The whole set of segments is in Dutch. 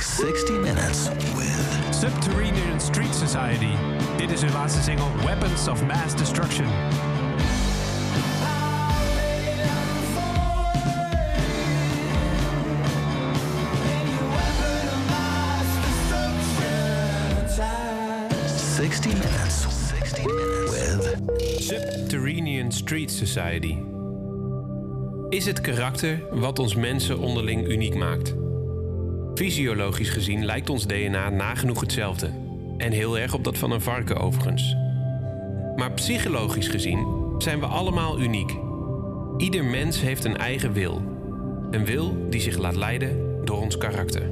60 Minutes with Subterranean Street Society. Dit is hun laatste single Weapons of Mass Destruction. Sixty Minutes. 60 Minutes with Subterranean Street Society. Is het karakter wat ons mensen onderling uniek maakt? Fysiologisch gezien lijkt ons DNA nagenoeg hetzelfde. En heel erg op dat van een varken overigens. Maar psychologisch gezien zijn we allemaal uniek. Ieder mens heeft een eigen wil. Een wil die zich laat leiden door ons karakter.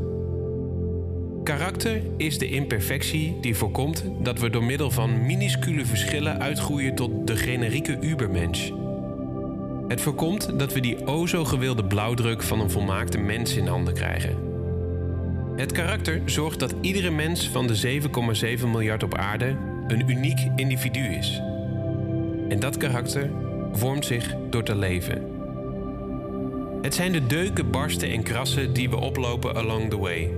Karakter is de imperfectie die voorkomt dat we door middel van minuscule verschillen uitgroeien tot de generieke ubermensch. Het voorkomt dat we die o zo gewilde blauwdruk van een volmaakte mens in handen krijgen. Het karakter zorgt dat iedere mens van de 7,7 miljard op aarde een uniek individu is. En dat karakter vormt zich door te leven. Het zijn de deuken, barsten en krassen die we oplopen along the way.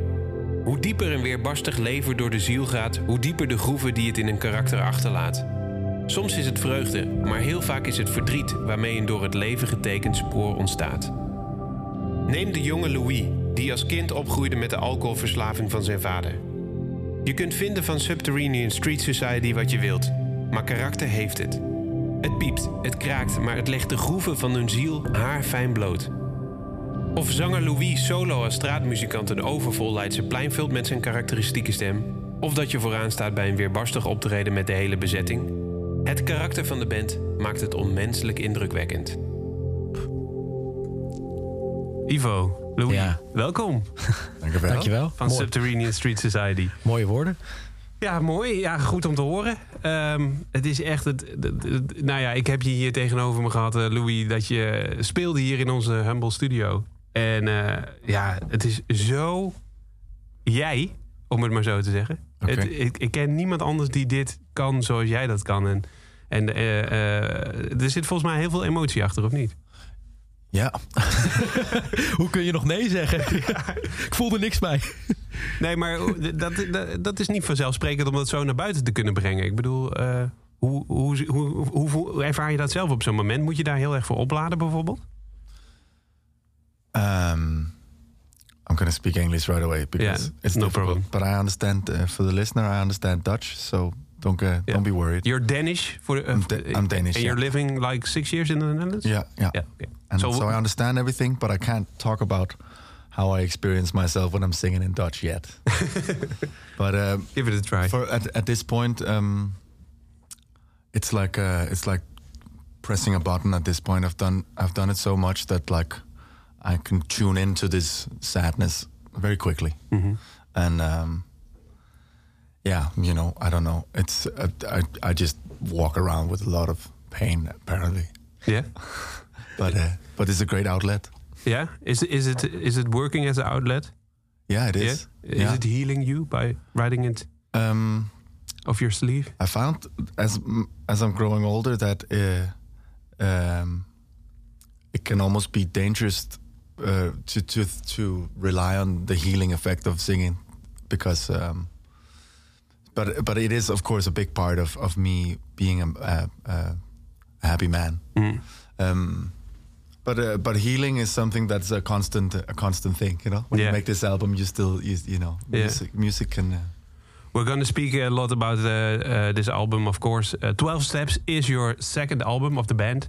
Hoe dieper een weerbarstig leven door de ziel gaat, hoe dieper de groeven die het in een karakter achterlaat. Soms is het vreugde, maar heel vaak is het verdriet waarmee een door het leven getekend spoor ontstaat. Neem de jonge Louis, die als kind opgroeide met de alcoholverslaving van zijn vader. Je kunt vinden van Subterranean Street Society wat je wilt, maar karakter heeft het. Het piept, het kraakt, maar het legt de groeven van hun ziel haarfijn bloot. Of zanger Louis solo als straatmuzikant een overvol Leidse plein vult met zijn karakteristieke stem. Of dat je vooraan staat bij een weerbarstig optreden met de hele bezetting. Het karakter van de band maakt het onmenselijk indrukwekkend. Ivo, Louis, Ja. welkom Dankjewel. Dankjewel. van Mooi. Subterranean Street Society. Mooie woorden. Ja, mooi. Ja, goed om te horen. Ehm, het is echt het, het- het- Nou ja, ik heb je hier tegenover me gehad, eh, Louis, dat je speelde hier in onze Humble Studio. En eh, ja, het is zo jij, om het maar zo te zeggen. Het, ik, ik ken niemand anders die dit kan zoals jij dat kan. En, en eh, eh, er zit volgens mij heel veel emotie achter, of niet? Ja, Hoe kun je nog nee zeggen? Ik voelde niks bij. Nee, maar dat, dat, dat is niet vanzelfsprekend om dat zo naar buiten te kunnen brengen. Ik bedoel, eh, hoe, hoe, hoe, hoe, hoe ervaar je dat zelf op zo'n moment? Moet je daar heel erg voor opladen bijvoorbeeld? um, I'm going to speak English right away because Yeah, it's no problem. But I understand uh, for the listener, I understand Dutch, so don't get, don't be worried. You're Danish? For, uh, I'm Da- I'm Danish, And you're living like six years in the Netherlands? Yeah, yeah. Yeah, okay. And So- so, I understand everything, but I can't talk about how I experience myself when I'm singing in Dutch yet. but um, Give it a try. for at, at this point, um, it's like uh, it's like pressing a button. At this point, I've done I've done it so much that like I can tune into this sadness very quickly, Mm-hmm. and um, yeah, you know, I don't know. It's uh, I I just walk around with a lot of pain apparently, Yeah? but uh, but it's a great outlet. Yeah? Is, is, it, is it working as an outlet? Yeah, it Yeah? is. Is yeah. it healing you by writing it Um, off your sleeve? I found as as I'm growing older that uh, um, it can almost be dangerous uh, to to to rely on the healing effect of singing because. Um, but but it is of course a big part of, of me being a, a, a happy man. Um, but uh, but healing is something that's a constant a constant thing. You know, when Yeah. you make this album, you still you, you know Yeah. music music can. Uh, We're going to speak a lot about uh, uh, this album, of course. Uh, 12 Steps is your second album of the band.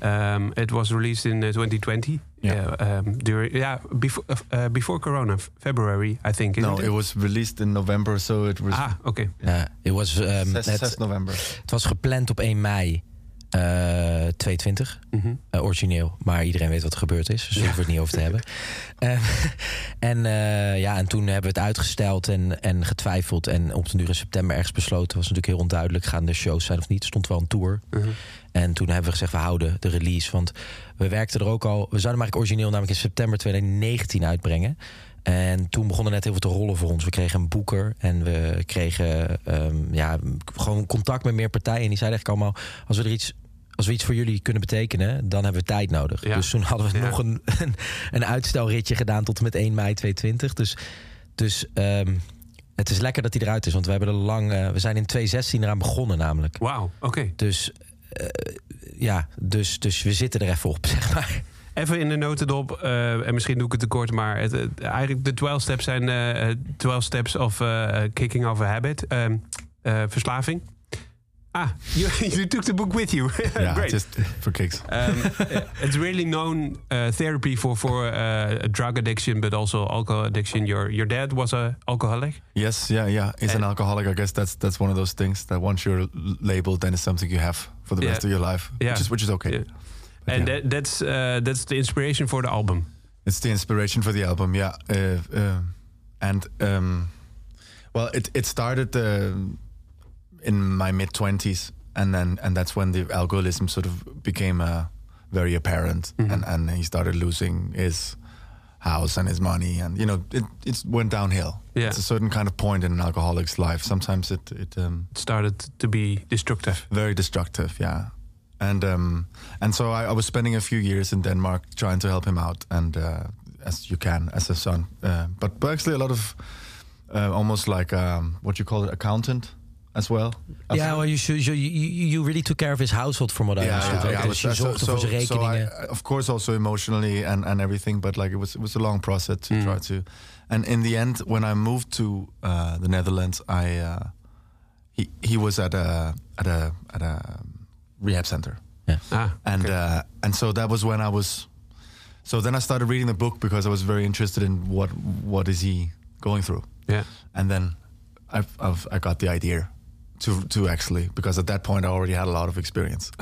Um, it was released in uh, 2020. Yeah. Uh, um, during, yeah, before, uh, before Corona, February, I think. No, it was released in November, so it was Ah, oké. Ja, het, was, ehm, 6, 6 november. het was gepland op 1 mei eh 2020. Mhm. Eh, origineel, maar iedereen weet wat er gebeurd is. Dus daar hoeven we het niet over te hebben. Eh, en, ja, en toen hebben we het uitgesteld en, en getwijfeld. En op de duur in september ergens besloten. was natuurlijk heel onduidelijk. Gaan er shows zijn of niet? Er stond wel een tour. Mhm. En toen hebben we gezegd, we houden de release. Want we werkten er ook al... We zouden maar origineel namelijk in september 2019 uitbrengen. En toen begon er net heel veel te rollen voor ons. We kregen een boeker en we kregen ehm, ja, gewoon contact met meer partijen. En die zeiden eigenlijk allemaal, als we er iets... Als we iets voor jullie kunnen betekenen, dan hebben we tijd nodig. Ja. Dus toen hadden we Ja. nog een, een, een uitstelritje gedaan tot en met 1 mei 2020. Dus Dus ehm, het is lekker dat hij eruit is. Want we hebben er lang. eh, we zijn in 2016 eraan begonnen, namelijk. Wauw, oké. Dus eh, ja, dus, dus we zitten er even op, zeg maar. Even in de notendop, eh, en misschien doe ik het te kort, maar het, het- eigenlijk de 12 steps zijn eh, 12 steps of eh, kicking off a habit. Ehm, eh, verslaving. Ah, you, you took the book with you. Yeah, Great. just for kicks. Um, it's really known uh, therapy for for uh, drug addiction, but also alcohol addiction. Your your dad was a alcoholic. Yes, yeah, yeah. He's an alcoholic. I guess that's that's one of those things that once you're labeled, then it's something you have for the Yeah. rest of your life, Yeah. which is which is okay. Yeah. But And yeah. that, that's uh, that's the inspiration for the album. It's the inspiration for the album, yeah. Uh, uh, and um, well, it it started uh, in my mid twenties, and then and that's when the alcoholism sort of became uh, very apparent, and and he started losing his house and his money, and you know it it went downhill. Yeah. It's a certain kind of point in an alcoholic's life. Sometimes it it um, It started to be destructive. very destructive yeah and um and so I, I was spending a few years in denmark trying to help him out and uh as you can as a son uh, but, but actually a lot of uh, almost like um what you call it accountant as well Yeah, well, you, should, you, you, really took care of his household, from what I understood. right? I Dus je zorgde voor zijn so rekeningen. I, of course also emotionally and, and everything but like it was it was a long process to try to and in the end when I moved to uh, the Netherlands I uh, he he was at a at a at a rehab center Ah, and okay. uh, and so that was when I was. So then I started reading the book because I was very interested in what what is he going through, yeah. and then I've, I've I got the idea to to actually because at that point I already had a lot of experience.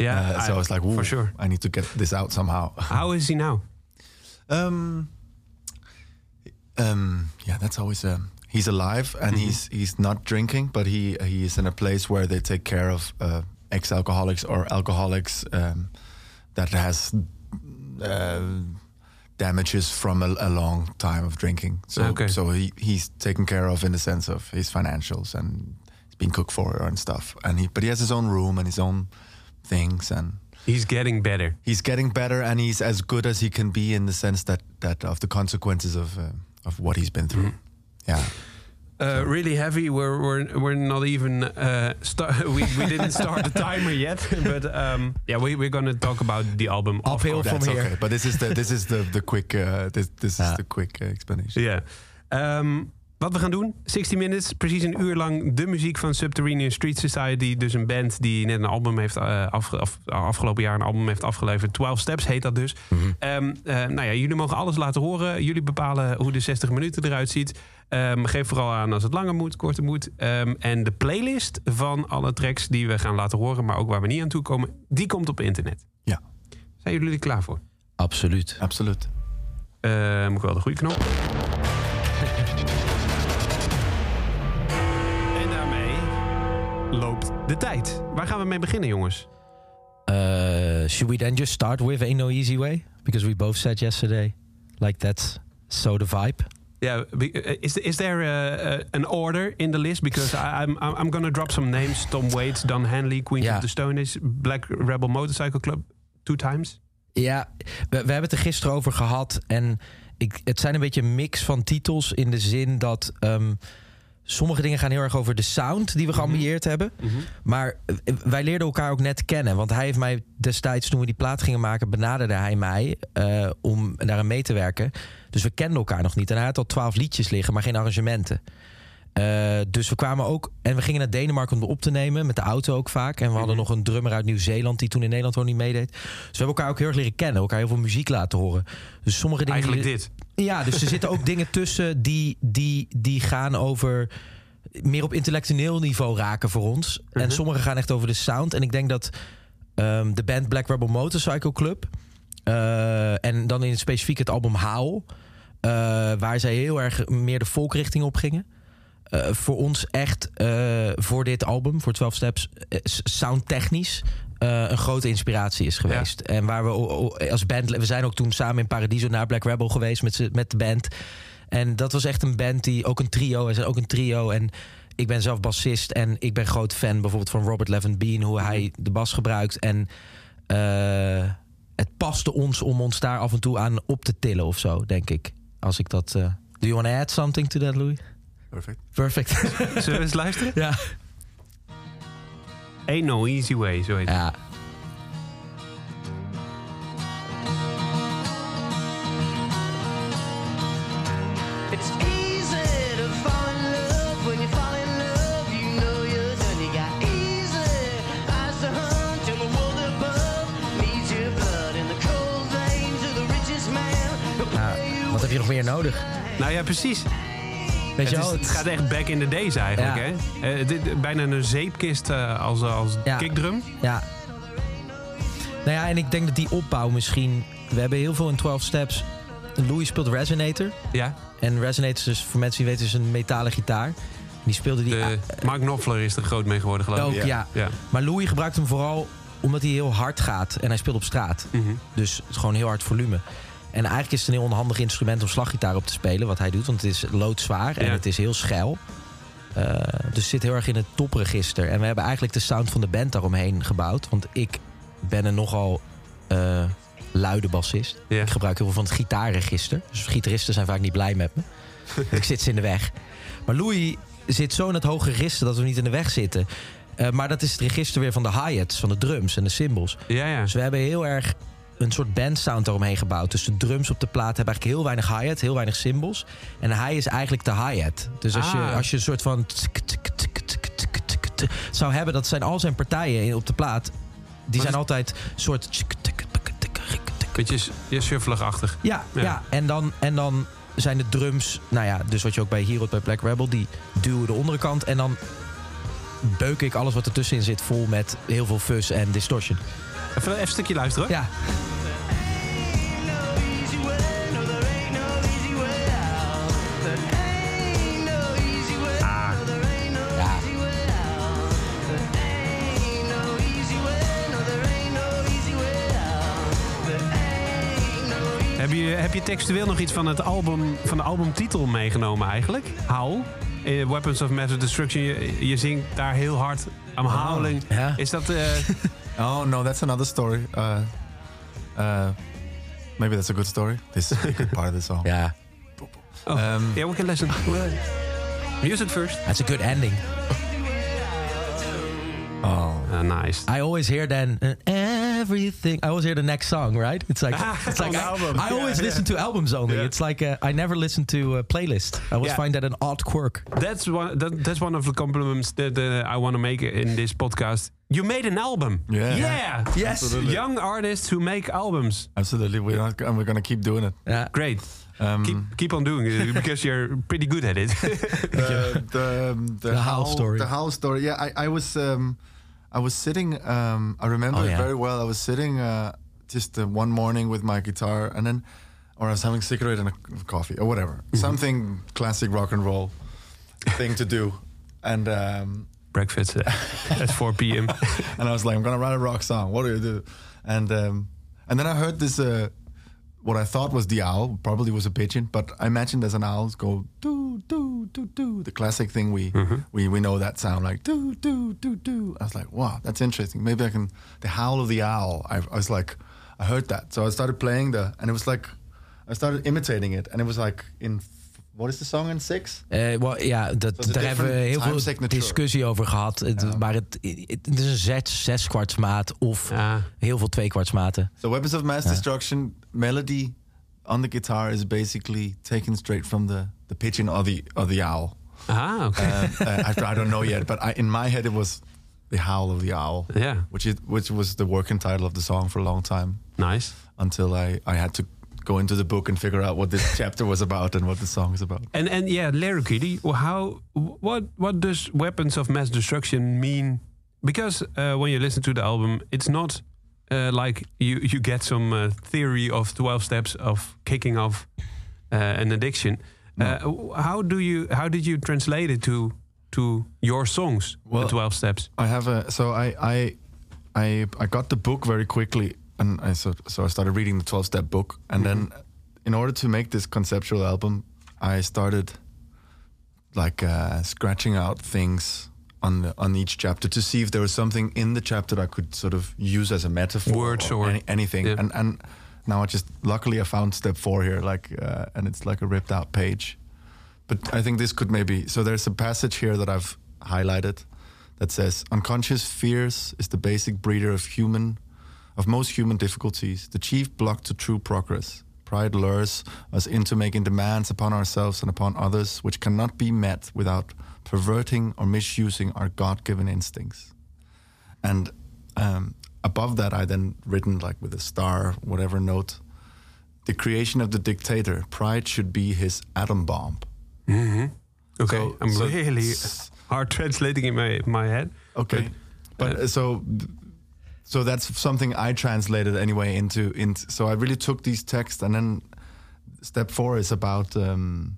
Yeah, Uh, so I, was like, for sure. I need to get this out somehow. How is he now? Um, um, yeah, that's always um, he's alive and he's he's not drinking, but he he is in a place where they take care of uh, ex-alcoholics or alcoholics um, that has uh, damages from a, a long time of drinking. So Okay. so he he's taken care of in the sense of his financials and he's been cooked for and stuff. And he but he has his own room and his own things and He's getting better. he's getting better and he's as good as he can be in the sense that that of the consequences of uh, of what he's been through. Yeah. Uh, really heavy. We're we're we're not even uh. We, we didn't start the timer yet, but um, yeah, we we're gonna talk about the album. of Uphill from here. okay. But this is the this is the the quick uh, this this Ja. is the quick uh, explanation. Ja. Ehm, wat we gaan doen, 60 Minutes, precies een uur lang de muziek van Subterranean Street Society. Dus een band die net een album heeft afge- af- afgelopen jaar een album heeft afgeleverd. 12 Steps heet dat dus. Eh, nou ja, jullie mogen alles laten horen. Jullie bepalen hoe de 60 minuten eruit ziet. Ehm, geef vooral aan als het langer moet, korter moet. Ehm, en de playlist van alle tracks die we gaan laten horen, maar ook waar we niet aan toe komen, die komt op internet. Ja. Zijn jullie er klaar voor? Absoluut. Absoluut. Eh, moet ik wel de goede knop? en daarmee loopt de tijd. Waar gaan we mee beginnen, jongens? Uh, should we then just start with Ain't No Easy Way? Because we both said yesterday, like that's so the vibe. Yeah, be- uh, is is there uh, uh, an order in the list? Because I, I'm I'm I'm gonna drop some names: Tom Waits, Don Henley, Queens Ja. of the Stone Age, Black Rebel Motorcycle Club, two times. Ja, we, we hebben het er gisteren over gehad. En ik, het zijn een beetje een mix van titels in de zin dat ehm, sommige dingen gaan heel erg over de sound die we geambieerd hebben. Maar eh, wij leerden elkaar ook net kennen. Want hij heeft mij destijds, toen we die plaat gingen maken, benaderde hij mij eh, om daaraan mee te werken. Dus we kenden elkaar nog niet. En hij had al twaalf liedjes liggen, maar geen arrangementen. Eh, dus we kwamen ook. En we gingen naar Denemarken om op te nemen. Met de auto ook vaak. En we hadden nog een drummer uit Nieuw-Zeeland. die toen in Nederland gewoon niet meedeed. Dus we hebben elkaar ook heel erg leren kennen. Elkaar heel veel muziek laten horen. Dus sommige dingen. Eigenlijk dit. Ja, dus er zitten ook dingen tussen die, die, die gaan over. meer op intellectueel niveau raken voor ons. Mhm. En sommige gaan echt over de sound. En ik denk dat ehm, de band Black Rebel Motorcycle Club. Eh, en dan in het specifiek het album Howl. eh, waar zij heel erg meer de folkrichting op gingen. eh, voor ons echt voor dit album, voor 12 Steps, soundtechnisch een grote inspiratie is geweest. En waar we als band, we zijn ook toen samen in Paradiso naar Black Rebel geweest met, met de band. En dat was echt een band die ook een trio, zijn ook een trio. En ik ben zelf bassist en ik ben groot fan bijvoorbeeld van Robert Levin Bean, hoe hij de bas gebruikt. En het paste ons om ons daar af en toe aan op te tillen of zo, denk ik. Als ik dat eh, Do you want to add something to that, Louis? Perfect. Perfect. Zullen we eens luisteren? ja. Ain't no easy way, zo heet ja. Meer nodig? Nou ja, precies. Weet je Het, is- het gaat echt back in the days eigenlijk, Ja. hè? Eh, dit, bijna een zeepkist eh, als, als Ja. kickdrum. Ja. Nou ja, en ik denk dat die opbouw misschien... We hebben heel veel in 12 Steps. Louis speelt Resonator. Ja, En Resonator is dus, voor mensen die weten, is een metalen gitaar. Die speelde die de, Mark Knopfler is er groot mee geworden, geloof ook, ik. ja. Ja. Maar Louis gebruikt hem vooral omdat hij heel hard gaat. En hij speelt op straat. Mhm. Dus het is gewoon heel hard volume. En eigenlijk is het een heel onhandig instrument om slaggitaar op te spelen, wat hij doet. Want het is loodzwaar en Ja. het is heel schel. Eh, dus het zit heel erg in het topregister. En we hebben eigenlijk de sound van de band daaromheen gebouwd. Want ik ben een nogal eh, luide bassist. Ja. Ik gebruik heel veel van het gitaarregister. Dus gitaristen zijn vaak niet blij met me. ik zit ze in de weg. Maar Louis zit zo in het hoge register dat we niet in de weg zitten. Eh, maar dat is het register weer van de hi-hats, van de drums en de cymbals. Ja, ja. Dus we hebben heel erg een soort bandsound eromheen gebouwd. Dus de drums op de plaat hebben eigenlijk heel weinig hi-hat, heel weinig cymbals. En hij is eigenlijk de hi-hat. Dus als, je, Ah. als je een soort van... zou hebben, dat zijn al zijn partijen op de plaat. Die zijn altijd een soort... Beetje shuffelig-achtig. Ja, Ja. ja. En, dan, en dan zijn de drums... Nou ja, dus wat je ook bij Hero bij Black Rebel... die duwen de onderkant en dan beuk ik alles wat ertussenin zit vol met heel veel fuzz en distortion. Even, even een stukje luisteren. Ja. Ah. Heb je, heb je textueel nog iets van, het album, van de albumtitel meegenomen eigenlijk? Howl. In Weapons of Mass Destruction. Je, je zingt daar heel hard. I'm howling. Ja. Is dat... eh, Oh no, that's another story. Uh, uh, maybe that's a good story. This is a good part of the song. ja. oh. Um, yeah, we can listen. Music first. That's a good ending. Oh, Ah, nice. I always hear then uh, everything. I always hear the next song, right? It's like it's like On the I, album. I always Yeah, listen to albums only. Yeah. It's like uh, I never listen to a playlist. I always Yeah. find that an odd quirk. That's one. That, that's one of the compliments that uh, I want to make in this podcast. You made an album. Yeah. Yeah. Yes. Absolutely. Young artists who make albums. absolutely. We're not, and we're gonna keep doing it. Ja. Great. Um, Keep keep on doing it because you're pretty good at it. the the um, the, The Howl story. The Howl story. Yeah, I, I was um, I was sitting. Um, I remember Oh, it very well. I was sitting uh, just uh, one morning with my guitar, and then, or I was having a cigarette and a coffee or whatever, Mm-hmm. something classic rock and roll thing to do, and. Um, Breakfast at 4 p.m. and I was like, I'm gonna write a rock song. What do you do? And um, and then I heard this, uh, what I thought was the owl, probably was a pigeon, but I imagined as an owl go do do do do, the classic thing we we we know that sound like do do do do. I was like, wow, that's interesting. Maybe I can the howl of the owl. I, I was like, I heard that, so I started playing the, and it was like, I started imitating it, and it was like in. What is the song in six? Eh, wel, ja, dat, So daar hebben we heel veel signature. discussie over gehad. Ja. Maar het, het, is een zes, zeskwartsmaat of Ja. heel veel tweekwartsmaten. So Weapons of Mass Destruction melody on the guitar is basically taken straight from the, the pigeon or the or the owl. Ah, okay. Um, uh, I, I don't know yet, but I, in my head it was the howl of the owl, yeah. which is which was the working title of the song for a long time Nice. until I, I had to go into the book and figure out what this chapter was about and what the song is about. And and yeah, lyrically, how what what does Weapons of Mass Destruction mean? Because uh, when you listen to the album, it's not uh, like you you get some uh, theory of twelve steps of kicking off uh, an addiction. Uh, how do you how did you translate it to to your songs? Well- the twelve steps. I have a so I I I I got the book very quickly and I so so I started reading the 12 step book and then in order to make this conceptual album I started like uh, scratching out things on the, on each chapter to see if there was something in the chapter I could sort of use as a metaphor Words or- any, anything yeah. and and now I just luckily I found step 4 here like uh, and it's like a ripped out page but I think this could maybe. So there's a passage here that I've highlighted that says, "Unconscious fears is the basic breeder of human, of most human difficulties, the chief block to true progress." Pride lures us into making demands upon ourselves and upon others, which cannot be met without perverting or misusing our God given instincts. And um, above that, I then written like with a star, whatever note, the creation of the dictator. Pride should be his atom bomb. Okay, So- I'm so- really hard translating in my my head. Okay, but uh, so so that's something I translated anyway into into. So I really took these texts, and then step four is about um,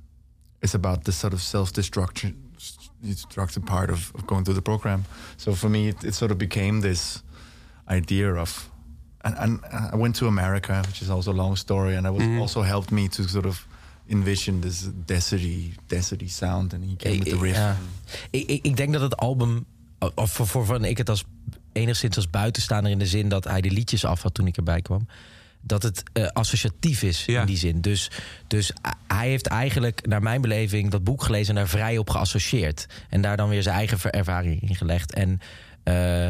is about this sort of self destruction destructive part of, of going through the program. So for me, it, it sort of became this idea of. And, and I went to America, which is also a long story, and it was also helped me to sort of envision this deserty, deserty sound. And he came with the riff. Ja. Ik, ik, ik denk dat het album, of voor, voor van ik het als enigszins als buitenstaander in de zin dat hij de liedjes af had toen ik erbij kwam. Dat het eh, associatief is Ja. in die zin. Dus, dus hij heeft eigenlijk, naar mijn beleving, dat boek gelezen en daar vrij op geassocieerd. En daar dan weer zijn eigen ervaring in gelegd. En, eh,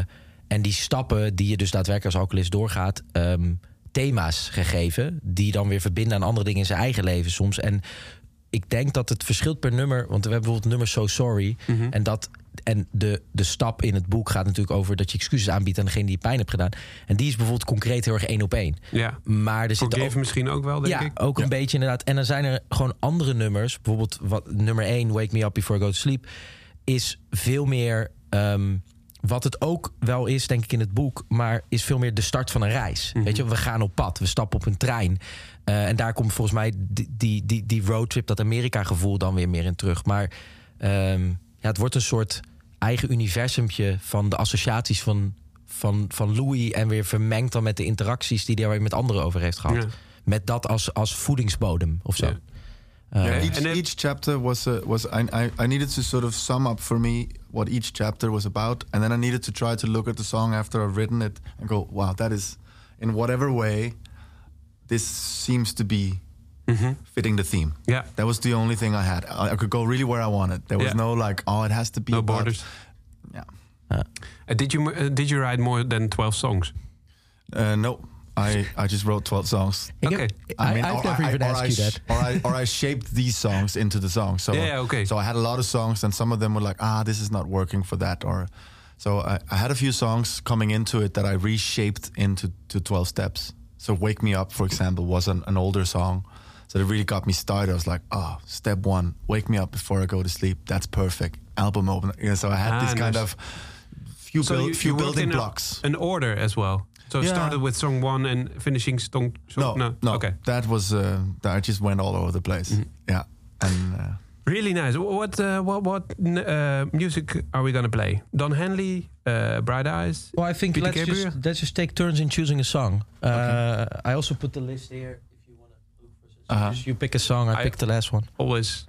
en die stappen die je dus daadwerkelijk als alcoholist doorgaat, ehm, thema's gegeven. Die dan weer verbinden aan andere dingen in zijn eigen leven soms. En ik denk dat het verschilt per nummer. Want we hebben bijvoorbeeld nummer So Sorry. En, dat, en de, de stap in het boek gaat natuurlijk over dat je excuses aanbiedt aan degene die je pijn hebt gedaan. En die is bijvoorbeeld concreet heel erg één op één. Ja. Maar er zit ook, misschien ook wel, denk ja, ik. ook een beetje inderdaad. En dan zijn er gewoon andere nummers. Bijvoorbeeld wat, nummer 1, Wake Me Up Before I Go To Sleep. Is veel meer... ehm, wat het ook wel is, denk ik, in het boek... maar is veel meer de start van een reis. Weet je, we gaan op pad, we stappen op een trein. Eh, en daar komt volgens mij die, die, die, die roadtrip, dat Amerika-gevoel... dan weer meer in terug. Maar ehm, ja, het wordt een soort eigen universumpje... van de associaties van, van, van Louis... en weer vermengd dan met de interacties... die hij weer met anderen over heeft gehad Ja. met dat als, als voedingsbodem of zo. Ja. Eh, Ja. each, And then- each chapter was uh, was I, I I needed to sort of sum up for me what each chapter was about, and then I needed to try to look at the song after I've written it and go, wow, that is in whatever way this seems to be fitting the theme. Yeah, That was the only thing I had. I, I could go really where I wanted. There was Yeah. no like, oh, it has to be No about- borders. Yeah. Uh, did you uh, did you write more than 12 songs? Uh, no, I I just wrote twelve songs. ik heb- Oké. I, I've or never I- even or asked I you that. or I or I shaped these songs into the songs. So Yeah, yeah, okay. So I had a lot of songs, and some of them were like, ah, this is not working for that, or so I, I had a few songs coming into it that I reshaped into to twelve steps. So "Wake Me Up," for example, was an, an older song, so it really got me started. I was like, oh, step one, wake me up before I go to sleep. That's perfect. Album opener. Yeah, so I had Ah, this kind nice. of few So build, you, few you building in a- blocks. an order as well. So it Yeah. started with song one and finishing song. song no, no, Okay. that was uh, that I just went all over the place. Mm-hmm. Yeah, and. Uh, Really nice. What uh, what what uh, music are we gonna play? Don Henley, uh, Bright Eyes. Well, I think Peter let's Gabriel? just, let's just take turns in choosing a song. Uh, I also put the list here if you want to look for some. Uh-huh. You pick a song, I, I- pick the last one. Always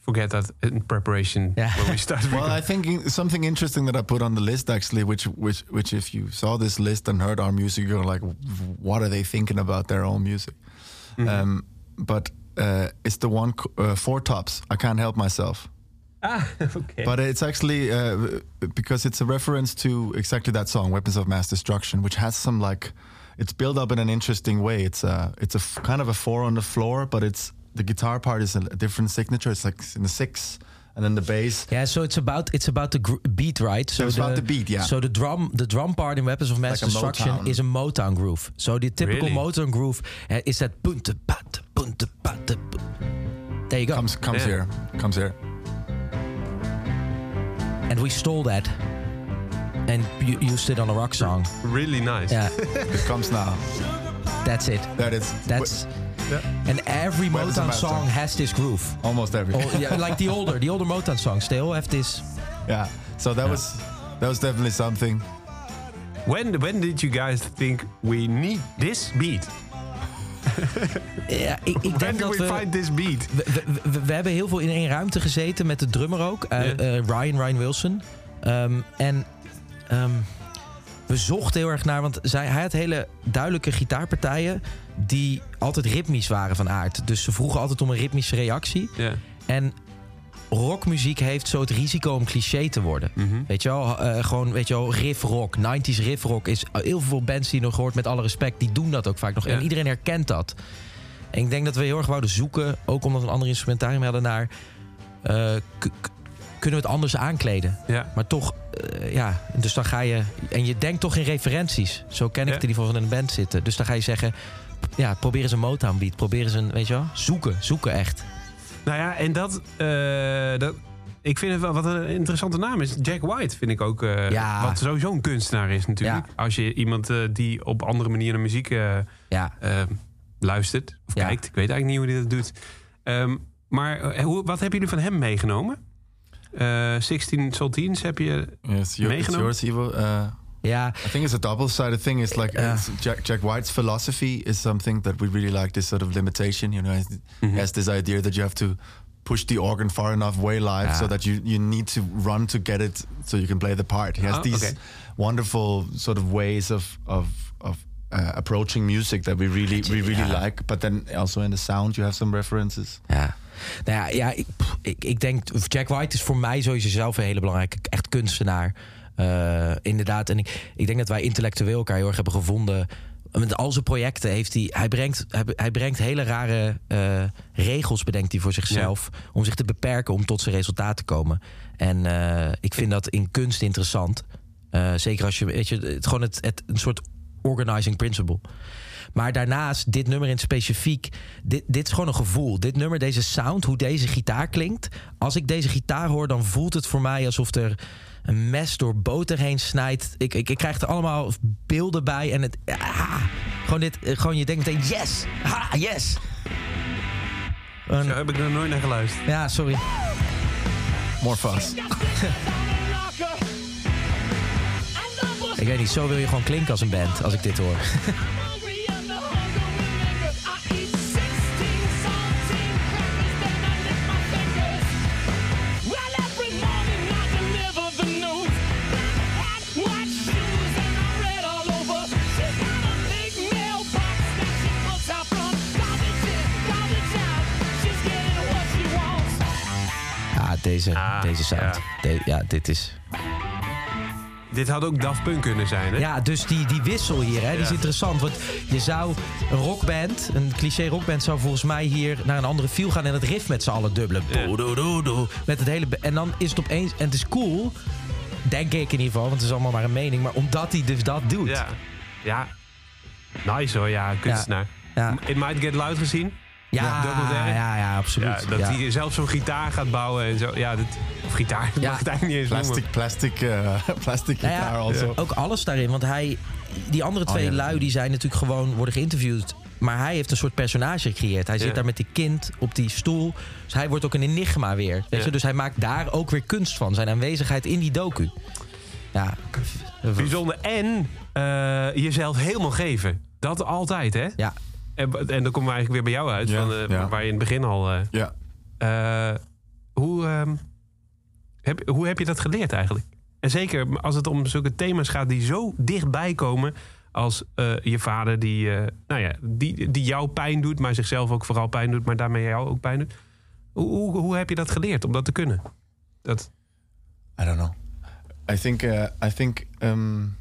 forget that in preparation Yeah. when we start. well. I think something interesting that I put on the list actually, which which which if you saw this list and heard our music, you're like, what are they thinking about their own music? Um, but uh, it's the one uh, four tops. I can't help myself. ah, okay. But it's actually uh, because it's a reference to exactly that song, "Weapons of Mass Destruction," which has some like it's built up in an interesting way. It's a it's a f- kind of a four on the floor, but it's the guitar part is a, a different signature. It's like in the six, and then the bass. Yeah, so it's about it's about the gr- beat, right? So it's about the beat, yeah. So the drum the drum part in Weapons of Mass Like Destruction Motown. is a Motown groove. So the typical Really? Motown groove uh, is that punte pat punte pat. pu- There you go. comes comes Yeah. here, comes here. and we stole that and u- used it on a rock song. really nice. Yeah, It comes now. that's it. That is That's yeah, and every Motown song has this groove. almost every. Oh, yeah, like the older, the older Motown songs, they all have this. Yeah. So that was that was definitely something. When when did you guys think we need this beat? Ja, ik, ik When denk dat we we, find this beat? we, we- we- we hebben heel veel in één ruimte gezeten met de drummer ook, eh, Ja. eh, Ryan Ryan Wilson. Ehm, en ehm, we zochten heel erg naar, want zij, hij had hele duidelijke gitaarpartijen die altijd ritmisch waren van aard. Dus ze vroegen altijd om een ritmische reactie. Ja. En rockmuziek heeft zo het risico om cliché te worden. Weet je wel, Eh, gewoon, weet je wel, riff rock, 90s riff rock is heel veel bands die je nog hoort met alle respect, die doen dat ook vaak nog. Ja. En iedereen herkent dat. En ik denk dat we heel erg wouden zoeken, ook omdat we een ander instrumentarium hadden, naar eh, kunnen we het anders aankleden. Ja. Maar toch, eh, ja, dus dan ga je. En je denkt toch in referenties. Zo ken ik Ja. het in ieder geval van een band zitten. Dus dan ga je zeggen. Ja, probeer eens een Motown beat. Probeer eens een, weet je wel, zoeken. Zoeken echt. Nou ja, en dat, eh, dat... Ik vind het wel wat een interessante naam is. Jack White vind ik ook... eh, Ja. Wat sowieso een kunstenaar is natuurlijk. Ja. Als je iemand die op andere manieren naar muziek Ja, luistert of kijkt. Ik weet eigenlijk niet hoe hij dat doet. Ehm, maar hoe, wat hebben jullie van hem meegenomen? Eh 16 Saltines heb je... Yes, your, it's Meegenomen? yours, Ivo. Uh, ja, I think it's a double-sided thing. It's like Yeah. it's Jack, Jack White's philosophy is something that we really like. This sort of limitation, you know, he has- he has this idea that you have to push the organ far enough way live Yeah. so that you you need to run to get it so you can play the part. He has Oh, these okay. wonderful sort of ways of of of uh, approaching music that we really we really yeah. like. But then also in the sound, you have some references. ja. Nou ja, ja ik, ik, ik denk, Jack White is voor mij sowieso zelf een hele belangrijke, echt kunstenaar. Eh, inderdaad. En ik, ik denk dat wij intellectueel elkaar heel erg hebben gevonden. Met al zijn projecten heeft hij. Hij brengt, hij, hij brengt hele rare eh, regels, bedenkt hij voor zichzelf. Om zich te beperken om tot zijn resultaat te komen. En eh, ik vind dat in kunst interessant. Zeker als je. Weet je het, gewoon het, het, een soort organizing principle. Maar daarnaast, dit nummer in specifiek, dit, dit is gewoon een gevoel. Dit nummer, deze sound, hoe deze gitaar klinkt. Als ik deze gitaar hoor, dan voelt het voor mij alsof er een mes door boter heen snijdt. Ik, ik, ik krijg er allemaal beelden bij. En het, ah, gewoon, dit, eh, gewoon je denkt meteen, yes, ha, yes. Een- Daar heb ik er nooit naar geluisterd. ja, sorry. More fast. Ik weet niet, zo wil je gewoon klinken als een band, als ik dit hoor. deze, Ah, deze sound. ja. De- ja, dit is... Dit had ook Daft Punk kunnen zijn, hè? Ja, dus die, die wissel hier, hè, die is interessant. Want je zou een rockband, een cliché rockband... zou volgens mij hier naar een andere feel gaan... en het riff met z'n allen dubbelen. Ja. Boedoedoedoe. Met het hele... En dan is het opeens... En het is cool, denk ik in ieder geval... want het is allemaal maar een mening... maar omdat hij dus dat doet. Ja. Ja. Nice hoor, ja, kunstenaar. Ja. It Might Get Loud gezien? Ja, documentaire. ja, ja, absoluut. Ja, dat Ja. hij zelf zo'n gitaar gaat bouwen en zo. Ja, dat, of gitaar, dat Ja. mag het eigenlijk niet eens noemen. Plastic, plastic, uh, plastic Nou ja, guitar also. Ook alles daarin, want hij... Die andere twee Oh, ja. lui die zijn natuurlijk gewoon worden geïnterviewd... maar hij heeft een soort personage gecreëerd. Hij Ja. zit daar met die kind op die stoel. Dus hij wordt ook een enigma weer. Weet Ja. je? Dus hij maakt daar ook weer kunst van. Zijn aanwezigheid in die docu. Ja, Bijzonder. En eh, jezelf helemaal geven. Dat altijd, hè? ja. En, en dan komen we eigenlijk weer bij jou uit. Ja, van, eh, ja. Waar je in het begin al... eh, Yeah. eh, hoe, ehm, heb, hoe heb je dat geleerd eigenlijk? En zeker als het om zulke thema's gaat die zo dichtbij komen... als je vader die, nou ja, die, die jou pijn doet... maar zichzelf ook vooral pijn doet, maar daarmee jou ook pijn doet. Hoe, hoe, hoe heb je dat geleerd om dat te kunnen? Dat, I don't know. I think I think um,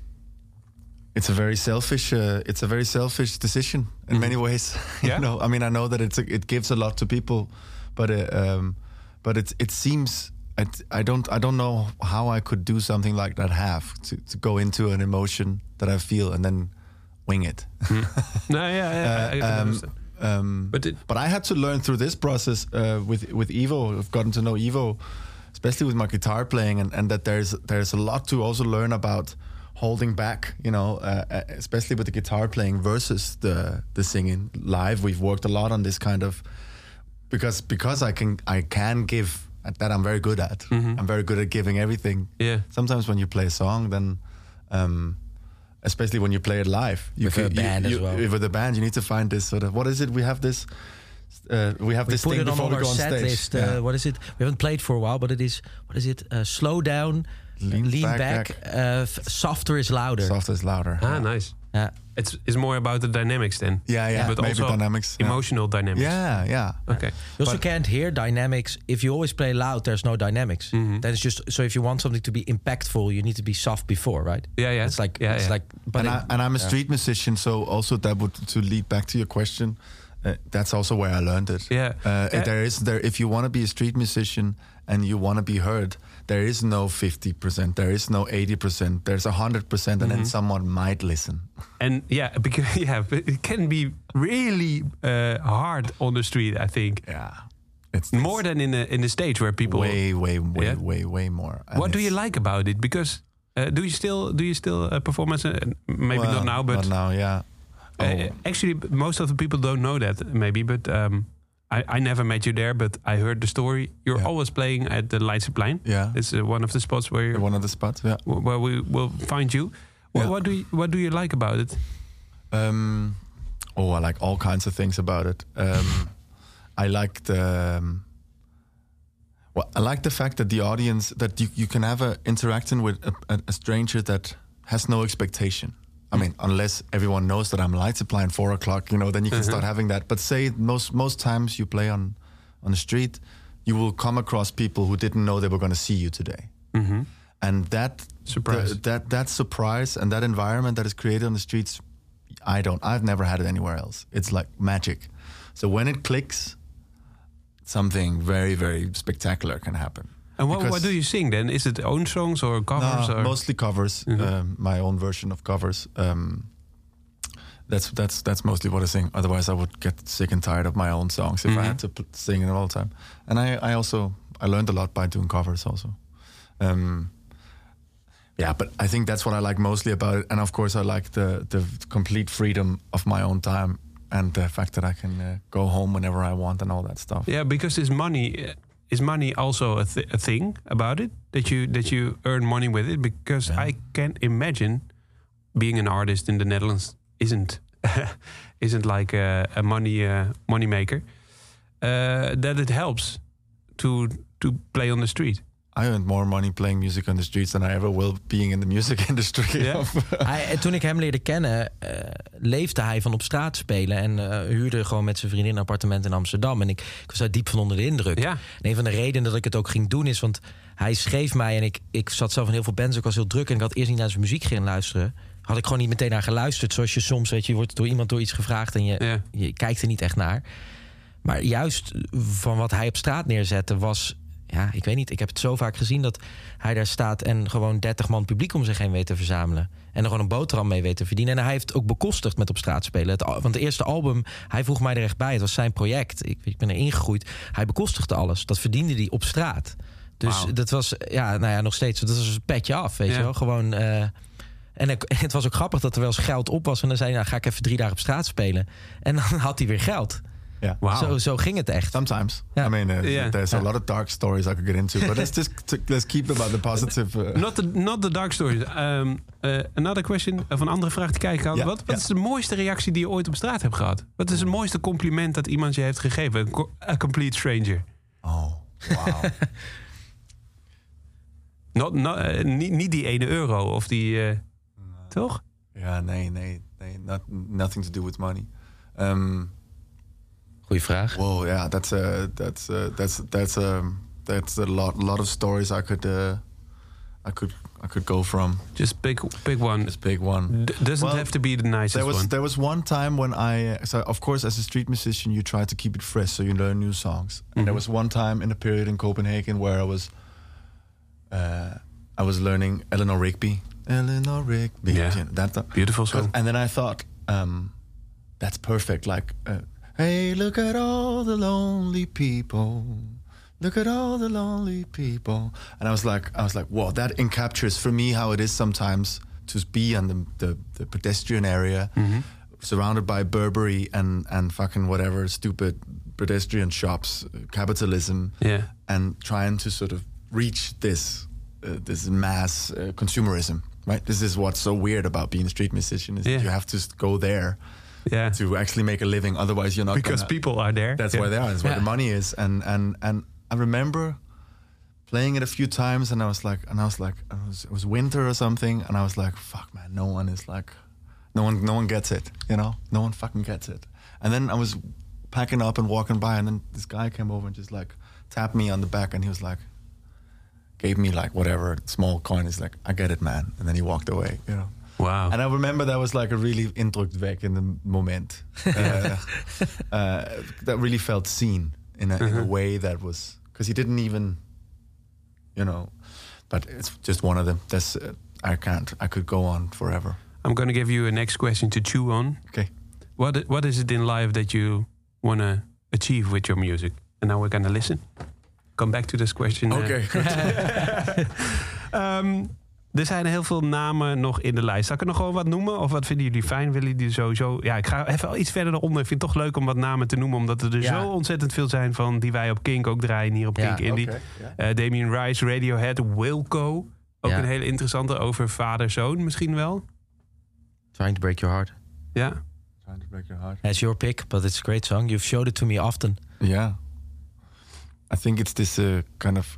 it's a very selfish uh, it's a very selfish decision in many ways. you Yeah? know, I mean, I know that it's a, it gives a lot to people, but uh, um, but it it seems it, I don't I don't know how I could do something like that. half to to go into an emotion that I feel and then wing it. No. Yeah. ja, Uh, ik kan um, um, But it- but I had to learn through this process uh, with with Evo. I've gotten to know Evo, especially with my guitar playing, and, and that there's there's a lot to also learn about holding back. You know, uh, uh, especially with the guitar playing versus the the singing live. We've worked a lot on this kind of because because I can I can give that I'm very good at. I'm very good at giving everything. Yeah. Sometimes when you play a song, then. Um, Especially when you play it live, you With a can- you- band as you- well. With a band, you need to find this sort of what is it? We have this. Uh, we have We this put thing it on before we our go on set stage. list. Uh, Yeah. What is it? We haven't played for a while, but it is what is it? Uh, slow down, lean, Lean back, back, uh, softer is louder. Softer is louder. ah, nice. Ja. It's it's more about the dynamics then. Yeah, yeah, But maybe also dynamics, yeah. emotional dynamics. Yeah, yeah. Okay. You also But- can't hear dynamics if you always play loud. There's no dynamics. Mm-hmm. Then it's just so if you want something to be impactful, you need to be soft before, right? Yeah, yeah. It's like Yeah, it's yeah. like. But and, it- I, and I'm a street musician, so also that would to lead back to your question. Uh, that's also where I learned it. Yeah. Uh, Yeah. There is there if you want to be a street musician and you want to be heard, there is no fifty percent. There is no eighty percent. There's a hundred percent, and then Mm-hmm. someone might listen. And yeah, because yeah, but it can be really uh, hard on the street. I think Yeah. It's more than in the in the stage where people. way, way, way, Yeah? way, way more. And What do you like about it? Because uh, do you still do you still uh, perform as a maybe well, not now, but not now. Yeah. Oh, Uh, actually, most of the people don't know that, maybe, but um, I, I never met you there, but I heard the story. You're Yeah. always playing at the Leidseplein. yeah. It's uh, one of the spots where One of the spots. Yeah. where we will find you. What, Yeah. what do you, what do you like about it? Um, oh, I like all kinds of things about it. Um, I like the. Um, well, I like the fact that the audience that you, you can have a interacting with a, a stranger that has no expectation. I mean, unless everyone knows that I'm light supplying four o'clock, you know, then you can mm-hmm. start having that. But say most most times you play on on the street, you will come across people who didn't know they were going to see you today, mm-hmm. and that Surprise. that that surprise and that environment that is created on the streets, I don't. I've never had it anywhere else. It's like magic. So when it clicks, something very very spectacular can happen. And what, what do you sing then? Is it own songs or covers? no, or? mostly covers. Um, my own version of covers. Um, that's that's that's mostly what I sing. Otherwise, I would get sick and tired of my own songs if I had to sing it all the time. And I, I also I learned a lot by doing covers also. Um, yeah, but I think that's what I like mostly about it. And of course, I like the the complete freedom of my own time and the fact that I can uh, go home whenever I want and all that stuff. Yeah, because is money uh, is money also a, th- a thing about it that you that you earn money with it? Because I can't imagine being an artist in the Netherlands isn't isn't like a, a money uh, money maker. Uh, that it helps to to play on the street. I earned more money playing music on the streets than I ever will being in the music industry. Hij, en toen ik hem leerde kennen, eh, leefde hij van op straat spelen. En eh, huurde gewoon met zijn vriendin een appartement in Amsterdam. En ik, ik was daar diep van onder de indruk. Ja. En een van de redenen dat ik het ook ging doen is... want hij schreef mij en ik, ik zat zelf in heel veel bands. Ik was heel druk en ik had eerst niet naar zijn muziek gaan luisteren. Had ik gewoon niet meteen naar geluisterd. Zoals je soms, weet je, je wordt door iemand door iets gevraagd... en je, Ja. je kijkt er niet echt naar. Maar juist van wat hij op straat neerzette was... Ja, ik weet niet. Ik heb het zo vaak gezien dat hij daar staat... en gewoon 30 man publiek om zich heen weet te verzamelen. En er gewoon een boterham mee weet te verdienen. En hij heeft ook bekostigd met op straat spelen. Het, want het eerste album, hij vroeg mij er echt bij. Het was zijn project. Ik, ik ben er ingegroeid. Hij bekostigde alles. Dat verdiende hij op straat. Dus dat was, ja, nou ja, nog steeds. Dat was een petje af, weet Ja. je wel. Gewoon... eh, en het was ook grappig dat er wel eens geld op was. En dan zei hij, nou ga ik even drie dagen op straat spelen. En dan had hij weer geld. Yeah. Wauw. Zo, zo ging het echt. Sometimes. Yeah. I mean, uh, Yeah. there's a lot of dark stories I could get into, but let's just let's keep about the positive. Uh, Not the, not the dark stories. Um, uh, another question, of een andere vraag die kijken had. Ja, wat wat ja. is de mooiste reactie die je ooit op straat hebt gehad? Wat is het mooiste compliment dat iemand je heeft gegeven? A complete stranger. oh, wow. Not, not, niet, niet die ene euro of die... eh, Toch? yeah, nee, nee, nee, not, nothing to do with money. Um, Goeie vraag. whoa, yeah, that's uh, that's uh, that's that's um, that's a lot, lot of stories I could uh, I could I could go from. Just pick, pick one. This big one. D- doesn't Well, have to be the nicest There was one. there was one time when I so of course as a street musician you try to keep it fresh so you learn new songs. And there was one time in a period in Copenhagen where I was uh, I was learning Eleanor Rigby. Eleanor Rigby. Yeah. that- Beautiful song. And then I thought um, that's perfect. Like uh, hey, look at all the lonely people. Look at all the lonely people. And I was like, I was like, whoa, that encaptures for me how it is sometimes to be on the, the, the pedestrian area, surrounded by Burberry and, and fucking whatever stupid pedestrian shops, capitalism, Yeah. and trying to sort of reach this uh, this mass uh, consumerism. Right. This is what's so weird about being a street musician is Yeah. that you have to go there Yeah. to actually make a living. Otherwise, you're not Because gonna- people are there. that's Yeah. where they are. That's where Yeah. the money is. And and and I remember playing it a few times, and I was like, and I was like, it was, it was winter or something, and I was like, fuck, man, no one is like, no one, no one gets it. You know, no one fucking gets it. And then I was packing up and walking by, and then this guy came over and just like tapped me on the back, and he was like, gave me like whatever small coin. He's like, I get it, man. And then he walked away. You know. Wauw. And I remember that was like a really indrukwekkende moment. Uh, uh, that really felt seen in a, in a way that was because he didn't even, you know. But it's just one of them. That's uh, I can't. I could go on forever. I'm going to give you a next question to chew on. Okay. What What is it in life that you want to achieve with your music? And now we're going to listen. Come back to this question. uh, Okay. Ehm, er zijn heel veel namen nog in de lijst. Zal ik er nog gewoon wat noemen? Of wat vinden jullie fijn? Willen jullie sowieso... Ja, ik ga even iets verder eronder. Ik vind het toch leuk om wat namen te noemen. Omdat er, er Ja. zo ontzettend veel zijn van die wij op Kink ook draaien. Hier op Ja, Kink Indie. Ja. Eh, Damien Rice, Radiohead, Wilco. Ook Ja. een hele interessante over vader-zoon misschien wel. Trying to break your heart. Ja. Trying to break your heart. That's your pick, but it's a great song. You've showed it to me often. Yeah. I think it's this uh, kind of.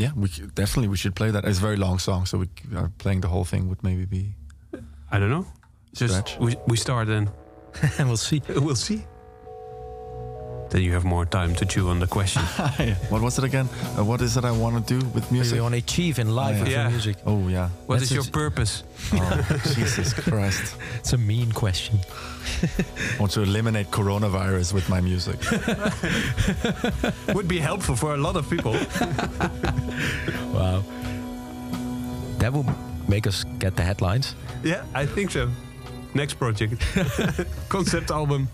Yeah, we should- definitely we should play that. It's a very long song, so we c- are playing the whole thing would maybe be. I don't know. Just Stretch. we, we start and And we'll see. we'll see. Then you have more time to chew on the question. what was it again? Uh, what is it I want to do with music? What music? you want to achieve in life yeah. with your Yeah. music? Oh yeah. What That's is your purpose? Oh, Jesus Christ. It's a mean question. I want to eliminate coronavirus with my music. Would be helpful for a lot of people. Wow. That will make us get the headlines. yeah, I think so. Next project. Concept album.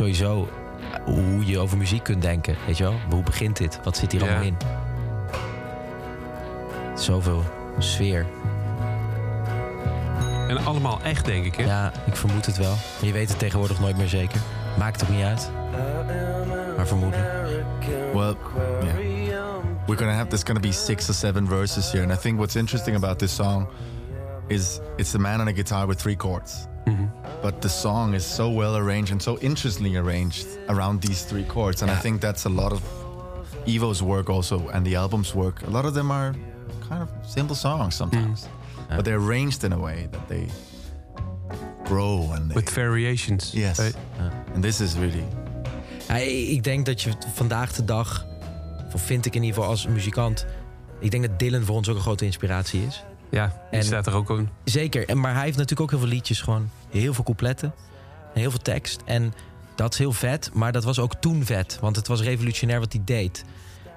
Sowieso hoe je over muziek kunt denken. Weet je wel? Hoe begint dit? Wat zit hier Ja. allemaal in? Zoveel sfeer. En allemaal echt, denk ik. Hè? Ja, ik vermoed het wel. Maar je weet het tegenwoordig nooit meer zeker. Maakt ook niet uit. Maar vermoedelijk. Well, yeah. We're gonna have there's gonna be six or seven verses here, and I think what's interesting about this song is it's a man on a guitar with three chords. But the song is so well arranged and so interestingly arranged around these three chords, and I Yeah. think that's a lot of Evo's work also, and the album's work. A lot of them are kind of simple songs sometimes, but they're arranged in a way that they grow and they, With variations. yes, Right? and this is really Ja, ik denk dat je vandaag de dag, vind ik in ieder geval als muzikant, ik denk dat Dylan voor ons ook een grote inspiratie is. Ja, die En- staat er ook in. Zeker, en, maar hij heeft natuurlijk ook heel veel liedjes, gewoon heel veel coupletten en heel veel tekst. En dat is heel vet, maar dat was ook toen vet, want het was revolutionair wat hij deed.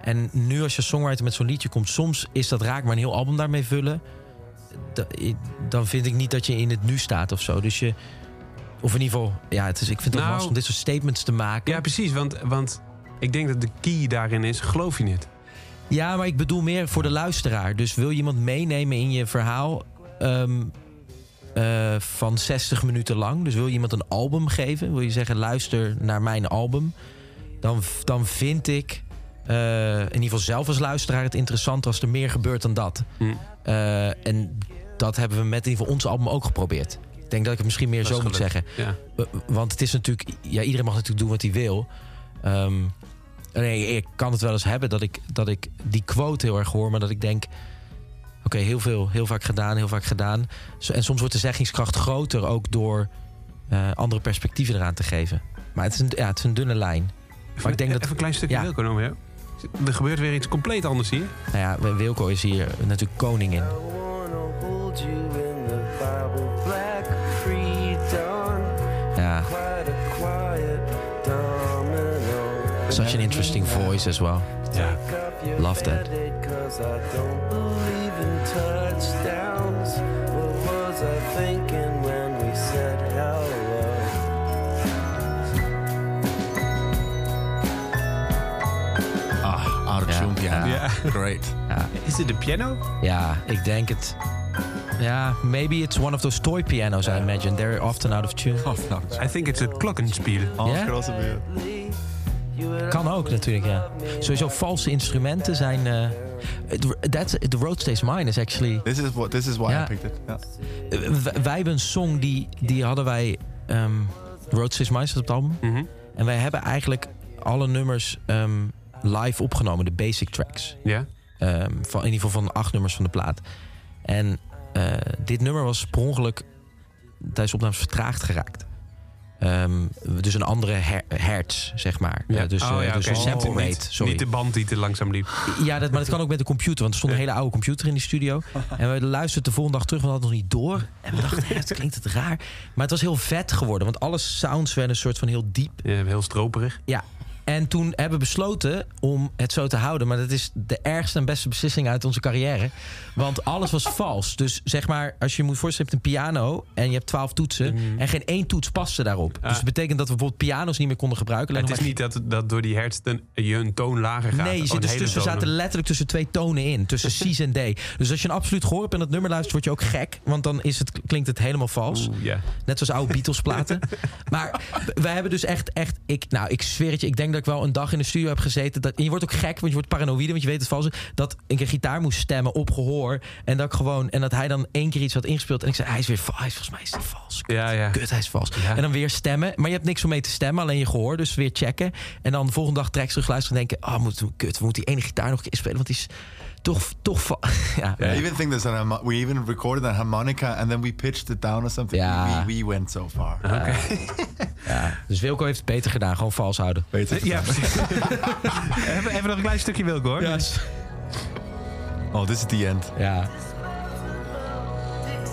En nu als je songwriter met zo'n liedje komt, soms is dat raak, maar een heel album daarmee vullen, dan vind ik niet dat je in het nu staat of zo. Dus je, of in ieder geval, ja, het is, ik vind het Nou, lastig om dit soort statements te maken. Ja, precies. Want, want ik denk dat de key daarin is, geloof je niet. Ja, maar ik bedoel meer voor de luisteraar. Dus wil je iemand meenemen in je verhaal ehm, eh, van 60 minuten lang? Dus wil je iemand een album geven? Wil je zeggen, luister naar mijn album? Dan, dan vind ik, eh, in ieder geval zelf als luisteraar... het interessant als er meer gebeurt dan dat. Hm. Eh, en dat hebben we met in ieder geval ons album ook geprobeerd. Ik denk dat ik het misschien meer zo moet zeggen. Ja. Want het is natuurlijk... Ja, iedereen mag natuurlijk doen wat hij wil. Ehm, nee, ik kan het wel eens hebben dat ik, dat ik die quote heel erg hoor... maar dat ik denk... Oké, heel veel, heel vaak gedaan, heel vaak gedaan. Zo- En soms wordt de zeggingskracht groter... ook door eh, andere perspectieven eraan te geven. Maar het is een, ja, het is een dunne lijn. Maar ik denk dat... Even een klein stukje Ja. Wilco ja. Er gebeurt weer iets compleet anders hier. Nou ja, Wilco is hier natuurlijk koning in. Such an interesting voice as well. Yeah. Love that. Cause I don't believe in touchdowns. What was I thinking when we said hello? ah out of Yeah. tune piano. Yeah. Great. Ja, Is it de piano? ja, ik denk het. Ja, maybe it's one of those toy pianos, I imagine. They're often out of tune. Oh, no. I think it's a glockenspiel. Oh, Yeah? Kan ook natuurlijk, ja. Sowieso valse instrumenten zijn... eh that's, the Road Stays Mine is actually... This is what. This is why Ja. I picked it. Yeah. Wij hebben een song die, die hadden wij... ehm Road Stays Mine staat op het album. Mhm. En wij hebben eigenlijk alle nummers ehm, live opgenomen. De basic tracks. Ja? Ehm, van, in ieder geval van acht nummers van de plaat. En eh, dit nummer was per ongeluk tijdens de opnames vertraagd geraakt. Ehm, dus een andere her hertz, zeg maar. Ja. Dus Oh, eh, dus een sample Niet- rate. Sorry. Niet de band die te langzaam liep. Ja, dat, maar dat kan ook met de computer. Want er stond een hele oude computer in die studio. En we luisterden de volgende dag terug, want we hadden het nog niet door. En we dachten, het klinkt het raar. Maar het was heel vet geworden. Want alle sounds werden een soort van heel diep. Ja, heel stroperig. Ja. En toen hebben we besloten om het zo te houden. Maar dat is de ergste en beste beslissing uit onze carrière. Want alles was vals. Dus zeg maar, als je je moet voorstellen, je hebt een piano en je hebt twaalf toetsen. En geen één toets paste daarop. Ah. Dus dat betekent dat we bijvoorbeeld piano's niet meer konden gebruiken. Het is maar- niet dat, dat door die hertz je een toon lager gaat. Nee, je zit dus tussen, we zaten letterlijk tussen twee tonen in. Tussen C's en D. Dus als je een absoluut gehoor hebt en dat nummer luistert, word je ook gek. Want dan is het, klinkt het helemaal vals. Oeh. Net zoals oude Beatles platen. maar wij hebben dus echt, echt ik, nou, ik zweer het je, ik denk dat ik wel een dag in de studio heb gezeten. Dat, en je wordt ook gek, want je wordt paranoïde, want je weet het vals. Dat ik een gitaar moest stemmen op gehoor. En dat ik gewoon, en dat hij dan één keer iets had ingespeeld. En ik zei, hij is weer vals. Hij is, Volgens mij is hij vals. Kut, Ja, ja. Kut, hij is vals. Ja. En dan weer stemmen. Maar je hebt niks om mee te stemmen, alleen je gehoor. Dus weer checken. En dan de volgende dag tracks terug luisteren en denken, oh, moeten we, kut, we moeten die ene gitaar nog een keer spelen. Want die is toch, toch. I even think there's an we even recorded a harmonica and then we pitched it down or something. Ja. We, we went so far. ja. Dus Wilco heeft het beter gedaan, gewoon vals houden. Ja, precies. even, even nog een klein stukje Wilco hoor. Oh, this is the end. Ja.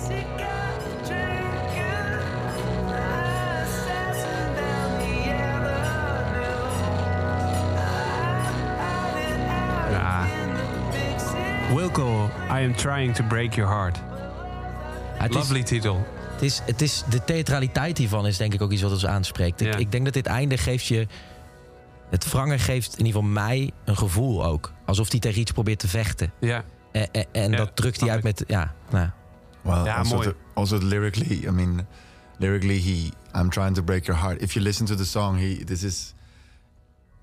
Ja. Am trying to break your heart. Het is, Lovely titel. Het is, het is, de theatraliteit hiervan is denk ik ook iets wat ons aanspreekt. Ja. Ik, ik denk dat dit einde geeft je... Het wrangen geeft in ieder geval mij een gevoel ook. Alsof hij tegen iets probeert te vechten. Ja. En, en, en Ja, dat drukt hij uit met... Ja, nou, Well, Ja, also, mooi. the, also lyrically, I mean, lyrically, he, I'm trying to break your heart. If you listen to the song, he, this is,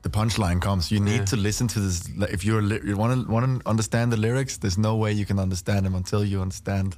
the punchline comes. You need Yeah. to listen to this. Like, If you're, you want to want to understand the lyrics, there's no way you can understand them until you understand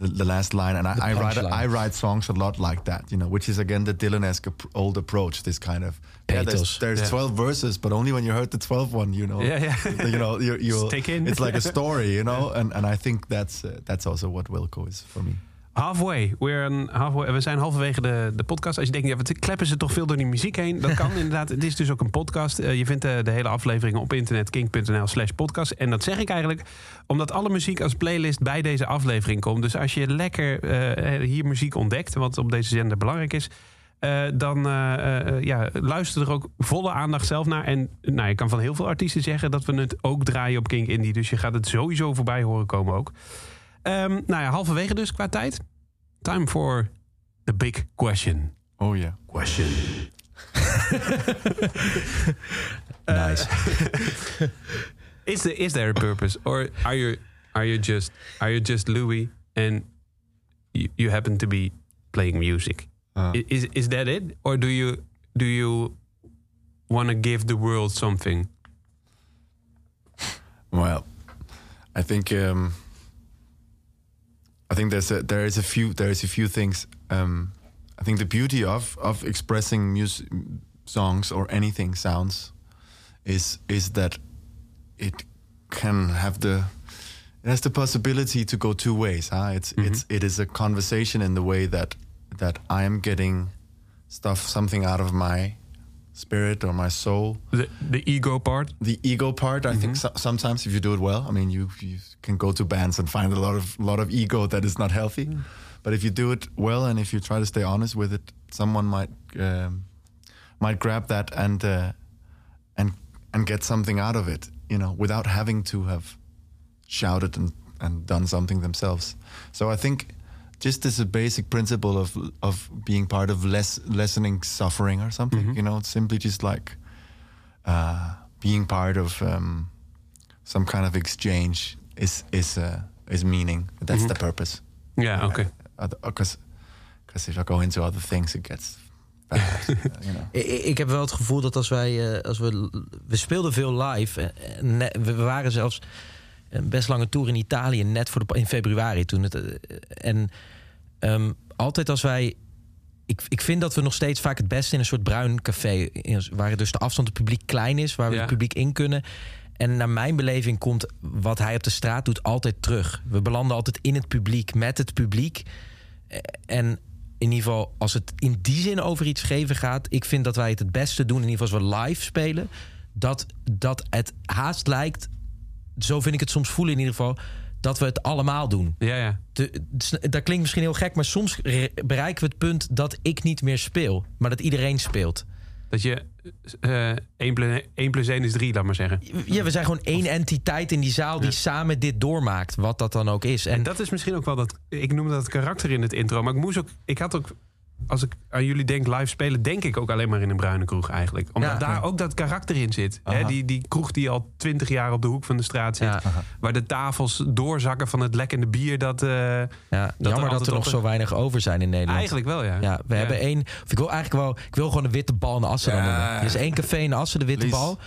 the, the last line. And I, I write. I write songs a lot like that, you know, which is again the Dylan-esque old approach. This kind of yeah, there's, there's Yeah. 12 verses, but only when you heard the 12th one, you know, Yeah, yeah. you know, you you it's like a story, you know, and and I think that's uh, that's also what Wilco is for me. Halfway. We're an halfway. We zijn halverwege de, de podcast. Als je denkt, ja, wat kleppen ze toch veel door die muziek heen? Dat kan inderdaad. Het is dus ook een podcast. Eh, je vindt de, de hele afleveringen op internet king.nl slash podcast. En dat zeg ik eigenlijk omdat alle muziek als playlist bij deze aflevering komt. Dus als je lekker eh, hier muziek ontdekt, wat op deze zender belangrijk is... eh, dan eh, eh, ja, luister er ook volle aandacht zelf naar. En nou, je kan van heel veel artiesten zeggen dat we het ook draaien op Kink Indie. Dus je gaat het sowieso voorbij horen komen ook. Ehm, nou ja, halverwege dus qua tijd. Time for the big question. Oh yeah. Question. nice. Is there is there a purpose, or are you are you just are you just Louis and you, you happen to be playing music? Uh, I- Is is that it, or do you do you want to give the world something? Well, I think um, I think there's a, there is a few there is a few things. Um, I think the beauty of of expressing music, songs or anything sounds is is that it can have the it has the possibility to go two ways. Huh? It's it's it is a conversation in the way that that I am getting stuff something out of my spirit or my soul. The the ego part. the ego part i think so- sometimes if you do it well i mean you you can go to bands and find a lot of lot of ego that is not healthy. But if you do it well and if you try to stay honest with it someone might um, might grab that and uh, and and get something out of it you know without having to have shouted and and done something themselves. So i think just as a basic principle of of being part of less lessening suffering or something you know it's simply just like uh, being part of um, some kind of exchange is is uh, is meaning. That's the purpose. Yeah. Okay. Because because if I go into other things, it gets bad. you know. I- I- Ik heb wel het gevoel dat als wij, eh, als we, we speelden veel live. eh, en ne- we waren zelfs een best lange tour in Italië, net voor de, in februari toen het. eh, En ehm, altijd als wij. Ik, ik vind dat we nog steeds vaak het beste in een soort bruin café, in- waar dus de afstand het publiek klein is, waar we Ja. het publiek in kunnen. En naar mijn beleving komt wat hij op de straat doet altijd terug. We belanden altijd in het publiek, met het publiek. Eh, En in ieder geval, als het in die zin over iets geven gaat, ik vind dat wij het het beste doen, in ieder geval als we live spelen, dat, dat het haast lijkt, zo vind ik het soms voelen in ieder geval, dat we het allemaal doen. Ja, ja. De, dat klinkt misschien heel gek, maar soms re- bereiken we het punt dat ik niet meer speel, maar dat iedereen speelt. Dat je eh 1, plus, 1 plus 1 is 3, laat maar zeggen. Ja, we zijn gewoon één entiteit in die zaal die Ja. samen dit doormaakt, wat dat dan ook is. En En dat is misschien ook wel dat. Ik noemde dat karakter in het intro. Maar ik moest ook. Ik had ook. Als ik aan jullie denk live spelen, denk ik ook alleen maar in een bruine kroeg eigenlijk. Omdat Ja. daar ook dat karakter in zit. Hè, die, die kroeg die al twintig jaar op de hoek van de straat zit. Ja. Waar de tafels doorzakken van het lekkende bier. Dat, eh, ja, jammer dat altijd er nog op een- zo weinig over zijn in Nederland. eigenlijk wel, ja. Ja, we hebben één. Ik wil eigenlijk wel. Ik wil gewoon een witte bal in de Assen noemen. Er is één café in de Assen, de witte bal.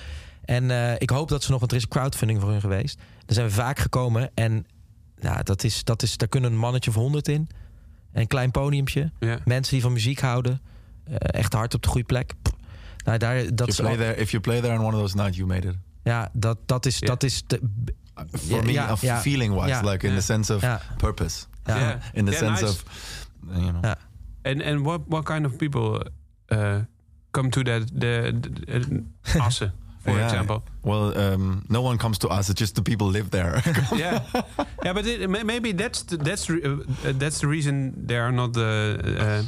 En eh, ik hoop dat ze nog, want er is crowdfunding voor hun geweest. Daar zijn we vaak gekomen. En ja, dat is, dat is, daar kunnen een mannetje of honderd in. En een klein podiumpje. Ja. Mensen die van muziek houden. Eh, echt hard op de goede plek. Pff. Nou, daar, dat If is you, play there, if you play there on one of those nights, you made it. ja, dat, dat is, dat is de, For me, ja, of ja. feeling-wise, like in the sense of purpose. In the sense nice. of, you know. Ja. And, and what, what kind of people uh, come to that the, the, the Assen, for Yeah. example? Well, um, no one comes to us. It's just the people live there. yeah, yeah, but it, maybe that's the, that's uh, that's the reason there are not the. Uh,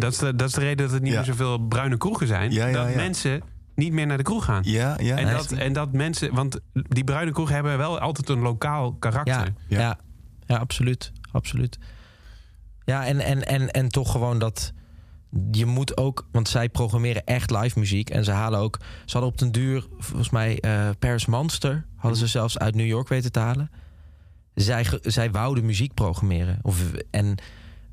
dat is de, dat is de reden dat er niet meer zoveel bruine kroegen zijn. Dat mensen niet meer naar de kroeg gaan. ja, ja. en, dat, en dat mensen, want die bruine kroegen hebben wel altijd een lokaal karakter. Ja, ja. Ja. ja, absoluut. absoluut. Ja, en, en, en, en toch gewoon dat. Je moet ook, want zij programmeren echt live muziek. En ze halen ook. Ze hadden op den duur, volgens mij, eh Paris Monster. hadden ze zelfs uit New York weten te halen. Zij, zij wouden muziek programmeren. Of, en,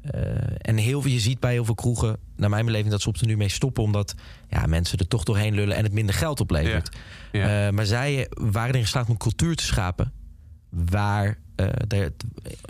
eh, en heel veel, je ziet bij heel veel kroegen, naar mijn beleving, dat ze op den duur mee stoppen. Omdat ja, mensen er toch doorheen lullen en het minder geld oplevert. Ja. Eh, maar zij waren erin geslaagd om een cultuur te schapen. Waar. Eh,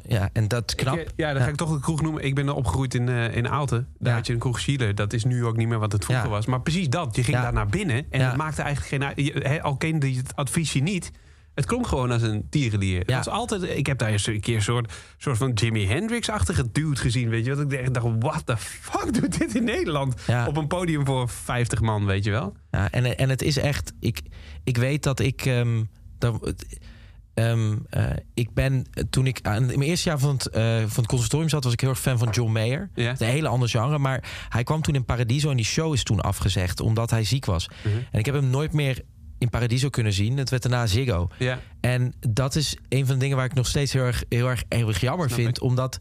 ja, en dat is knap. Ik, eh, ja, dan ga Ja. ik toch een kroeg noemen. Ik ben er opgegroeid in, eh in Aalten. Daar Ja. had je een kroeg Chile. Dat is nu ook niet meer wat het vroeger Ja. was. Maar precies dat. Je ging daar naar binnen. En het maakte eigenlijk geen... je- Al kende je het adviesje niet. Het klonk gewoon als een tierenlier. Ja. was altijd, ik heb daar eens een keer een soort, soort van Jimi Hendrix-achtige dude gezien. Weet je wat? Ik dacht, what the fuck doet dit in Nederland? Op een podium voor 50 man, weet je wel? Ja, en, en het is echt. Ik, ik weet dat ik. ehm, dat, ehm, eh, ik ben. Toen ik aan in mijn eerste jaar van het, eh, van het conservatorium zat, was ik heel erg fan van John Mayer. Ja. Het is een hele ander genre. Maar hij kwam toen in Paradiso en die show is toen afgezegd omdat hij ziek was. Mhm. En ik heb hem nooit meer in Paradiso kunnen zien. Het werd daarna Ziggo. Ja. En dat is een van de dingen waar ik nog steeds heel erg, heel erg, heel erg jammer Snap vind. ik. Omdat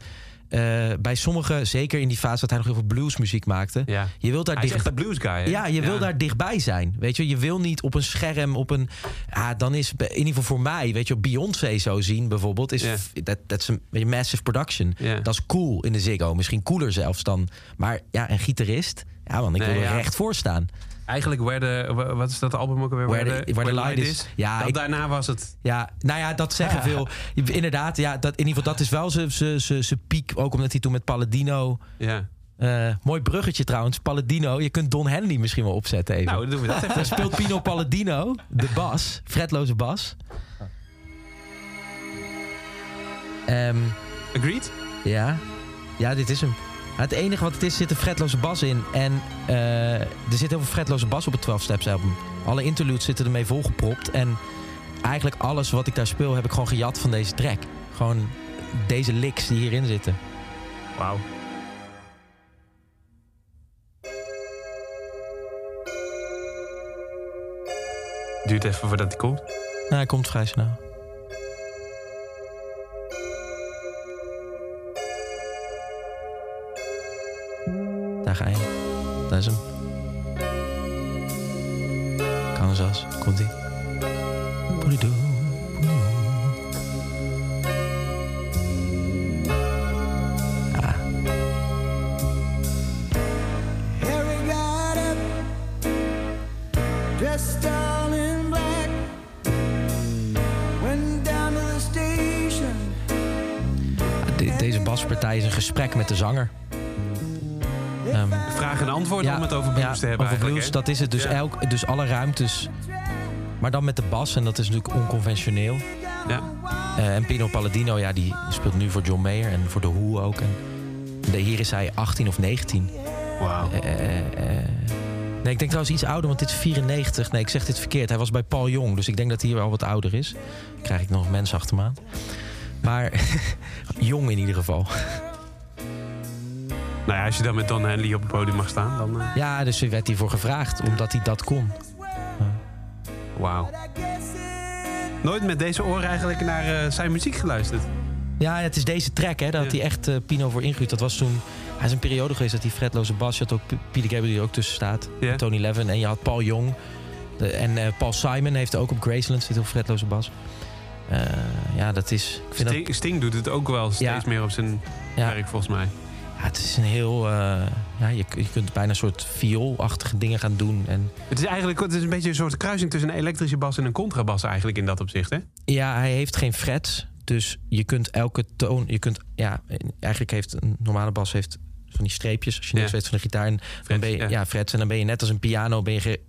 eh, bij sommigen, zeker in die fase dat hij nog heel veel bluesmuziek maakte. ja. Je wilt daar Hij is dicht echt blues guy, hè? ja, je wil daar dichtbij zijn. Weet je, je wil niet op een scherm, op een. Ja, dan is in ieder geval voor mij, weet je, Beyoncé zo zien bijvoorbeeld, is Ja. dat dat is een massive production. Ja. Dat is cool in de Ziggo, misschien cooler zelfs dan. Maar ja, een gitarist, ja, man, ik Nee, wil er ja. recht voor staan. Eigenlijk wa- wat is dat album ook alweer? Where the- Where the Light Is. Ja, Dat ik- daarna was het... Ja, nou ja, dat zeggen veel. Inderdaad, ja, dat, in ieder geval, dat is wel zijn piek. Ook omdat hij toen met Palladino. Ja. eh, mooi bruggetje trouwens, Palladino. Je kunt Don Henley misschien wel opzetten even. Nou, doen we dat even. Speelt Pino Palladino de bas, fretloze bas. Ehm, Agreed? ja. ja, dit is hem. Het enige wat het is, zit een fretloze bas in. En eh, er zit heel veel fretloze bas op het 12 Steps album. Alle interludes zitten ermee volgepropt. En eigenlijk alles wat ik daar speel, heb ik gewoon gejat van deze track. Gewoon deze licks die hierin zitten. Wauw. Duurt even voordat hij komt. Nou, hij komt vrij snel. daar ga is hem. Kansas, komt ie. Ah. In. Deze baspartij is een gesprek met de zanger. Ehm, Vraag en antwoord om het over blues te hebben Over blues, dat is het. Dus, elk, dus alle ruimtes. Maar dan met de bas, en dat is natuurlijk onconventioneel. Ja. Eh, en Pino Palladino, ja, die speelt nu voor John Mayer en voor The Who ook. En de, hier is hij 18 of 19. Wauw. Eh, eh. nee, ik denk trouwens iets ouder, want dit is 94. Nee, ik zeg dit verkeerd. Hij was bij Paul Jong, dus ik denk dat hij hier al wat ouder is. Dan krijg ik nog mensen achter me aan. Maar jong in ieder geval. Nou ja, als je dan met Don Henley op het podium mag staan, dan... eh, Ja, dus er werd hij voor gevraagd, omdat hij dat kon. Wauw. Nooit met deze oren eigenlijk naar eh, zijn muziek geluisterd. Ja, het is deze track, hè. Ja. hij echt eh, Pino voor ingehuurd. Dat was toen... Hij is een periode geweest dat hij fretloze bas... Je had ook Peter Gabriel die er ook tussen staat. Tony Levin. En je had Paul Jong. De- en Paul Simon heeft ook op Graceland zit op fretloze bas. Ja, dat is... Ik vind dat, Sting, Sting doet het ook wel steeds Ja. meer op zijn Ja. werk, volgens mij. Het is een heel... eh, ja, je, je kunt bijna een soort vioolachtige dingen gaan doen. En Het is eigenlijk het is een beetje een soort kruising tussen een elektrische bas en een contrabas eigenlijk in dat opzicht, hè? ja, hij heeft geen frets. Dus je kunt elke toon... Je kunt, ja, eigenlijk heeft een normale bas heeft van die streepjes. Als je niks Ja. weet van de gitaar. En dan ben je, ja. ja. frets. En dan ben je net als een piano... Ben je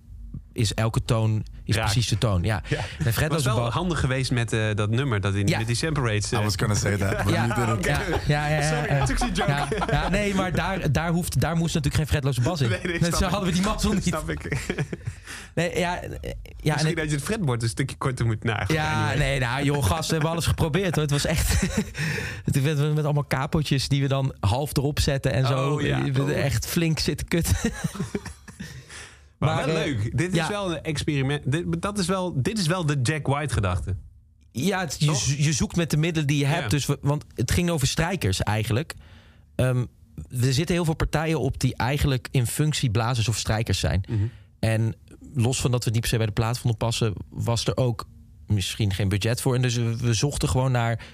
is elke toon is Raak. precies de toon. Ja. Ja. En Het was wel handig geweest met eh, dat nummer, dat in, Ja. met die sample rates. eh. I was gonna say that, but Ja, ja, ja, ja, ja, Sorry, ja. nee, maar daar, daar, hoeft, daar moest natuurlijk geen fretloze bas in. Nee, nee, Dus zo ik. hadden we die mazzel niet. Snap ik. Nee, ja, ja, en Misschien dat je het fretboard een stukje korter moet nagen. ja, nee, nou joh, gast, we hebben alles geprobeerd hoor. Het was echt. Het werd met allemaal kapotjes die we dan half erop zetten en zo. Oh, Oh. Echt flink zitten kutten. Maar, Maar, wel eh, leuk. Dit is ja. wel een experiment. Dit, dat is wel, dit is wel de Jack White gedachte. Ja, het- je, je zoekt met de middelen die je hebt. Ja. Dus want het ging over strijkers eigenlijk. Ehm, er zitten heel veel partijen op die eigenlijk in functie blazers of strijkers zijn. Mhm. En los van dat we niet per se bij de plaat vonden passen, was er ook misschien geen budget voor. En dus we zochten gewoon naar.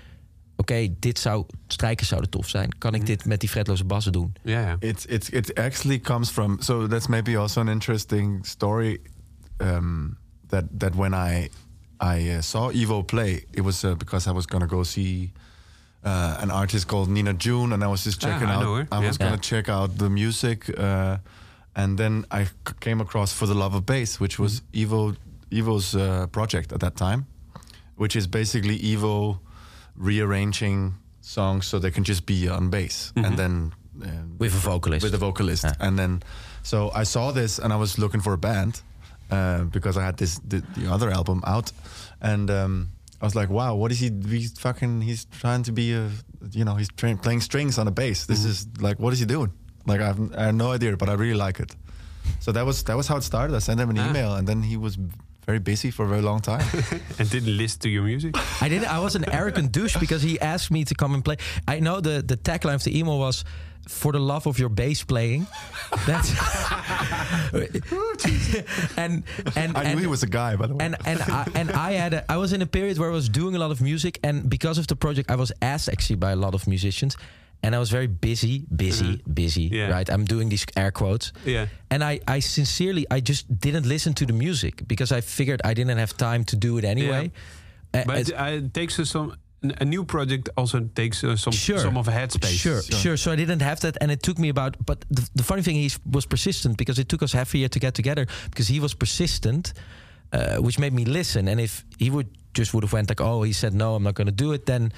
Oké, dit zou strijkers zouden tof zijn. Kan ik dit met die fretloze bassen doen? Ja, ja. It's it's it actually comes from so that's maybe also an interesting story um, that that when I I uh, saw Evo play, it was uh, because I was gonna go see uh, an artist called Nina June, and I was just Ah, checking I out. know her, I yeah. was gonna Yeah. check out the music, uh, and then I came across for the love of bass, which was Evo Evo's uh, project at that time, which is basically Evo rearranging songs so they can just be on bass, and then. Uh, With a vocalist. with a vocalist. Yeah. And then, so I saw this and I was looking for a band uh, because I had this the, the other album out, and um, I was like, wow, what is he? He's fucking. He's trying to be a, you know, he's tra- playing strings on a bass. This is like, what is he doing? Like, I've, I have no idea, but I really like it. So that was that was how it started. I sent him an Ah. email, and then he was very busy for a very long time. And didn't listen to your music. I didn't. I was an arrogant douche because he asked me to come and play. I know the the tagline of the email was "For the love of your bass playing." That's and and I and, knew he was a guy, by the way. and and I, and I had a, I was in a period where I was doing a lot of music, and because of the project, I was asked actually by a lot of musicians, and I was very busy, busy, busy. Yeah. Right, I'm doing these air quotes. Yeah. And I, I sincerely, I just didn't listen to the music because I figured I didn't have time to do it anyway. Uh, But it's- uh, it takes us some a new project also takes uh, some Sure. some of a headspace. Sure, sure, So I didn't have that, and it took me about. But the, the funny thing, is, was persistent because it took us half a year to get together because he was persistent, uh, which made me listen. And if he would just would have went like, oh, he said no, I'm not going to do it, then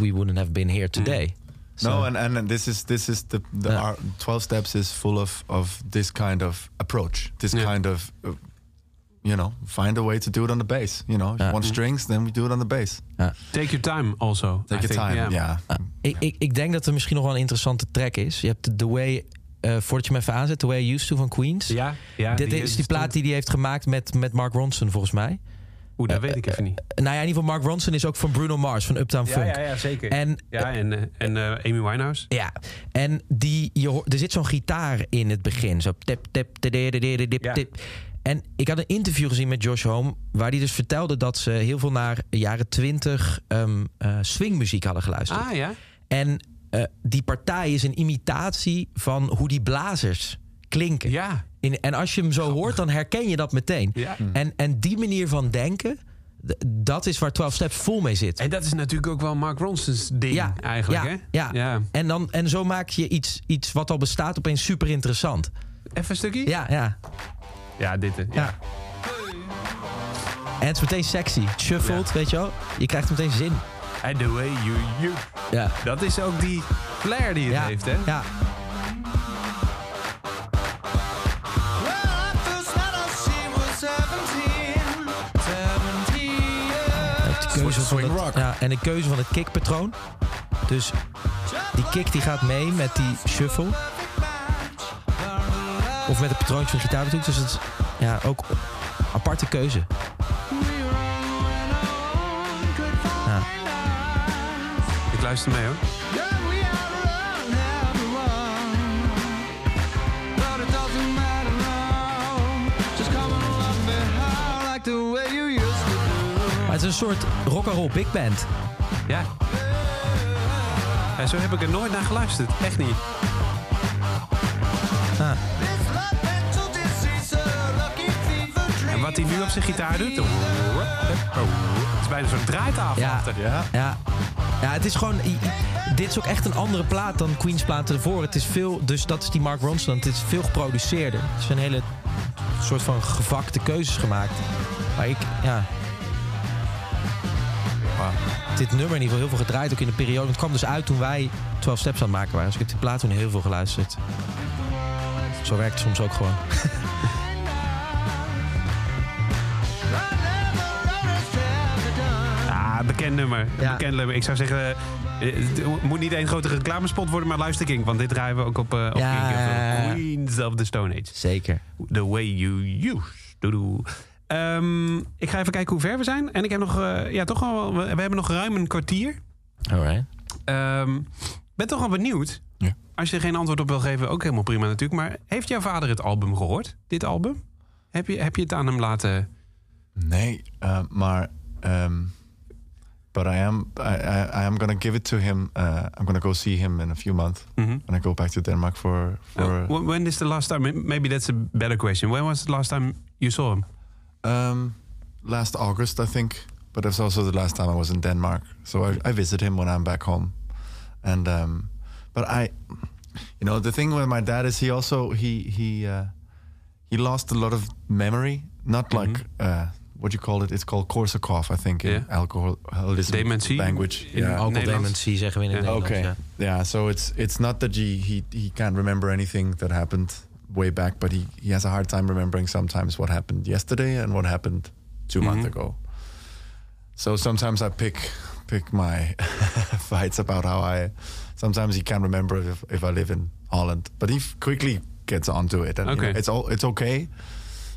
we wouldn't have been here today. So- No, and, and this is this is the the Yeah. our twelve steps is full of of this kind of approach. This Yeah. kind of uh, you know find a way to do it on the bass. You know, if Yeah. you want strings, then we do it on the bass. Take your time also. Take I your think, time. Yeah. Ik, ik, ik denk dat er misschien nog wel een interessante track is. Je hebt de The Way, uh, voordat je hem even aanzet, The Way I Used To van Queens. Ja, ja. Dit is die plaat die hij heeft gemaakt met, met Mark Ronson, volgens mij. Oeh, dat weet ik even niet. Nou ja, in ieder geval Mark Ronson is ook van Bruno Mars, van Uptown Ja, Funk. ja, ja, zeker. En ja, en, eh, en eh, Amy Winehouse. Ja, en die, je er zit zo'n gitaar in het begin. Zo tip, tip, tip, tip. En ik had een interview gezien met Josh Home... waar hij dus vertelde dat ze heel veel naar jaren twintig um, uh, swingmuziek hadden geluisterd. Ah, ja. En uh, die partij is een imitatie van hoe die blazers klinken. Ja. In, en als je hem zo hoort, dan herken je dat meteen. Ja. En, en die manier van denken dat is waar 12 Steps vol mee zit. En dat is natuurlijk ook wel Mark Ronson's ding Ja, eigenlijk, ja, hè? ja. ja. En, dan, en zo maak je iets, iets wat al bestaat opeens super interessant. Even een stukje? Ja, ja, Ja, dit. hè. ja. En het is meteen sexy. Het Shuffled, weet je wel. Je krijgt meteen zin. And the way you, you. Ja, Dat is ook die flair die het ja, heeft, hè? ja. Keuze van Swing het, rock. ja, en de keuze van het kickpatroon. Dus die kick die gaat mee met die shuffle. Of met het patroontje van de gitaar natuurlijk. Dus het is ja, ook aparte keuze. Ja. Ik luister mee, hoor. Het is een soort rock'n'roll big band. Ja. ja. Zo heb ik er nooit naar geluisterd. Echt niet. Ah. En wat hij nu op zijn gitaar doet... Oh, het is bijna zo'n draaitafel Ja. achter. Ja. Ja. ja, het is gewoon... Dit is ook echt een andere plaat dan Queen's platen ervoor. Het is veel... Dus dat is die Mark Ronson. Het is veel geproduceerder. Het zijn hele soort van gevakte keuzes gemaakt. Maar ik... Ja... Dit nummer in ieder geval heel veel gedraaid. Ook in de periode. Het kwam dus uit toen wij 12 Steps aan het maken waren. Dus ik heb die plaat toen heel veel geluisterd. Zo werkt het soms ook gewoon. Ah, bekend nummer. Ja. Bekend nummer. Ik zou zeggen... eh, Het moet niet één grote reclamespot worden, maar luister King. Want dit draaien we ook op, eh op Ja. King. Queens of the Stone Age. Zeker. The way you use. Doedoe. Ehm, ik ga even kijken hoe ver we zijn. En ik heb nog, eh, ja, toch wel, we, we hebben nog ruim een kwartier. Alright. Ehm ben toch wel benieuwd. Ja. Als je er geen antwoord op wil geven, ook helemaal prima natuurlijk. Maar heeft jouw vader het album gehoord? Dit album? Heb je, heb je het aan hem laten... Nee, uh, maar um, but I am I, I, I am gonna give it to him. Uh, I'm gonna go see him in a few months Mhm. when I go back to Denmark for for. Uh, when is the last time? Maybe that's a better question. When was the last time you saw him? Um, last August, I think. But it's also the last time I was in Denmark. So I, I visit him when I'm back home. And um, but I, you know, the thing with my dad is he also he he uh, he lost a lot of memory. Not like uh, what you call it. It's called Korsakoff, I think, in Yeah. alcoholism Dementie language. in yeah. Alcoholdementie zeggen we in het Ja. Okay. ja. Yeah. So it's it's not that he he he can't remember anything that happened way back, but he he has a hard time remembering sometimes what happened yesterday and what happened 2 months Mhm. ago. So sometimes I pick pick my fights about how I. Sometimes he can't remember if, if I live in Holland, but he f- quickly gets onto it, and you know, Okay. it's all it's okay.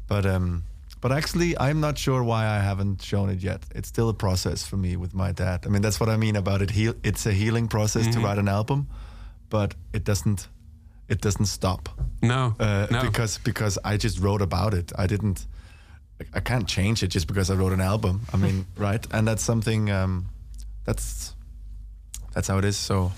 But um, but actually, I'm not sure why I haven't shown it yet. It's still a process for me with my dad. I mean, that's what I mean about it. Heal, it's a healing process to write an album, but it doesn't it doesn't stop No. uh, no. because because I just wrote about it. I didn't. I can't change it just because I wrote an album. I mean, right? And that's something. Um, that's that's how it is. So.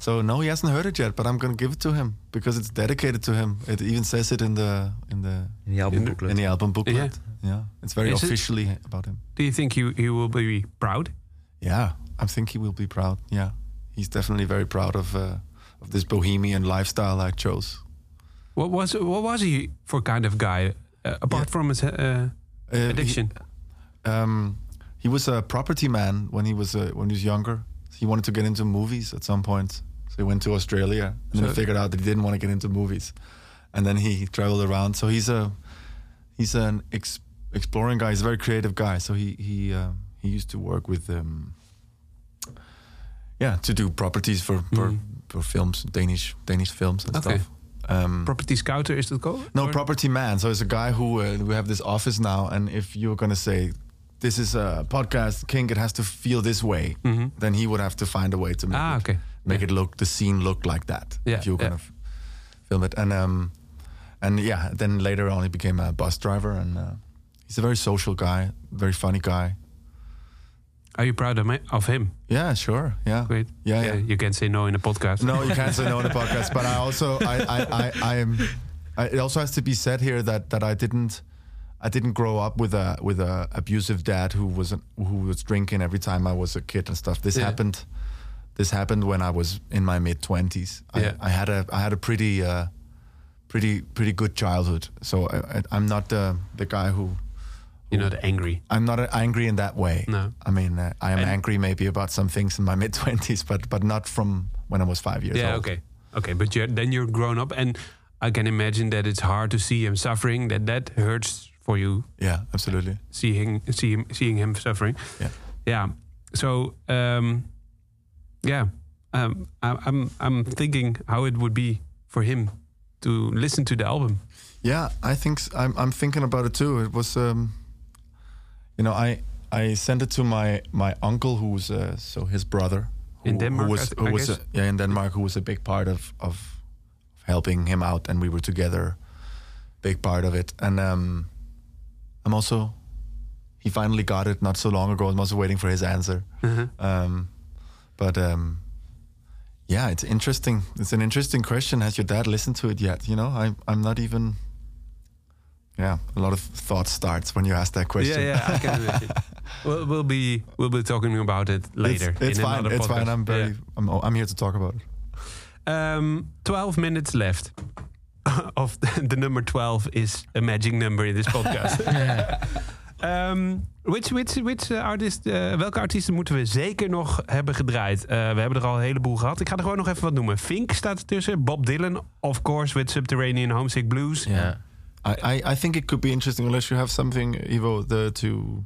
So no, he hasn't heard it yet, but I'm gonna give it to him because it's dedicated to him. It even says it in the in the In die albumbooklet. in the album booklet. Yeah. Yeah, it's very Is it- officially about him. Do you think he, he will be proud? Yeah, I think he will be proud. Yeah, he's definitely very proud of uh, of this bohemian lifestyle I chose. What was what was he for kind of guy? Uh, apart Yeah. from his uh, Uh, he- addiction. um, he was a property man when he was uh, when he was younger. He wanted to get into movies at some point, so he went to Australia and then he figured out that he didn't want to get into movies, and then he traveled around. So he's a he's an ex- exploring guy. He's a very creative guy. So he he uh, he used to work with um, yeah to do properties for for, Mhm. For films, Danish Danish films and Okay. stuff. Um, Property scouter is that called? no, Or- property man. So it's a guy who uh, we have this office now, and if you're gonna say this is a podcast, King, it has to feel this way, Mhm. then he would have to find a way to make Ah, it okay. make Yeah. it look the scene look like that. Yeah, if you're yeah. gonna f- film it, and um, and yeah, then later on he became a bus driver, and uh, he's a very social guy, very funny guy. Are you proud of, me, of him? Yeah, sure. Yeah. Great. Yeah, yeah. You can't say no in a podcast. No, you can't say no in a podcast. But I also, I, I, I, I am. I, it also has to be said here that that I didn't. I didn't grow up with a with a abusive dad who was who was drinking every time I was a kid and stuff. This Yeah. happened. This happened when I was in my mid twenties. I, Yeah. I had a I had a pretty uh, pretty pretty good childhood. So I, I, I'm not the the guy who You're not angry. I'm not angry in that way. No. I mean uh, I am And- angry maybe about some things in my mid twenties, but but not from when I was five years Yeah, old. Yeah, okay. Okay, but you're, then you're grown up, and I can imagine that it's hard to see him suffering. That that hurts for you, Yeah, absolutely. seeing see him seeing him suffering. Yeah. Yeah. So, um, yeah, um, I, I'm I'm thinking how it would be for him to listen to the album. Yeah, I think I'm. I'm thinking about it too. It was, um, you know, I I sent it to my my uncle, who's uh, so his brother In Denmark, who was who was a, yeah in Denmark, who was a big part of of helping him out, and we were together, big part of it. And um, I'm also, he finally got it not so long ago. I'm also waiting for his answer. Um, but um, yeah, it's interesting. It's an interesting question. Has your dad listened to it yet? You know, I I'm not even. Yeah, a lot of thought starts when you ask that question. Yeah, yeah, I can imagine. we'll, we'll be we'll be talking about it later. It's, it's in fine. It's fine. podcast. I'm very. Yeah. I'm, I'm here to talk about it. Um, 12 minutes left. of the, the number 12 is a magic number in this podcast. um, which, which, which uh, artist, uh, welke artiesten moeten we zeker nog hebben gedraaid? Uh, we hebben er al een heleboel gehad. Ik ga er gewoon nog even wat noemen. Fink staat ertussen. Bob Dylan, of course, with Subterranean Homesick Blues. Ja. I, I, I think it could be interesting unless you have something, Ivo, the, to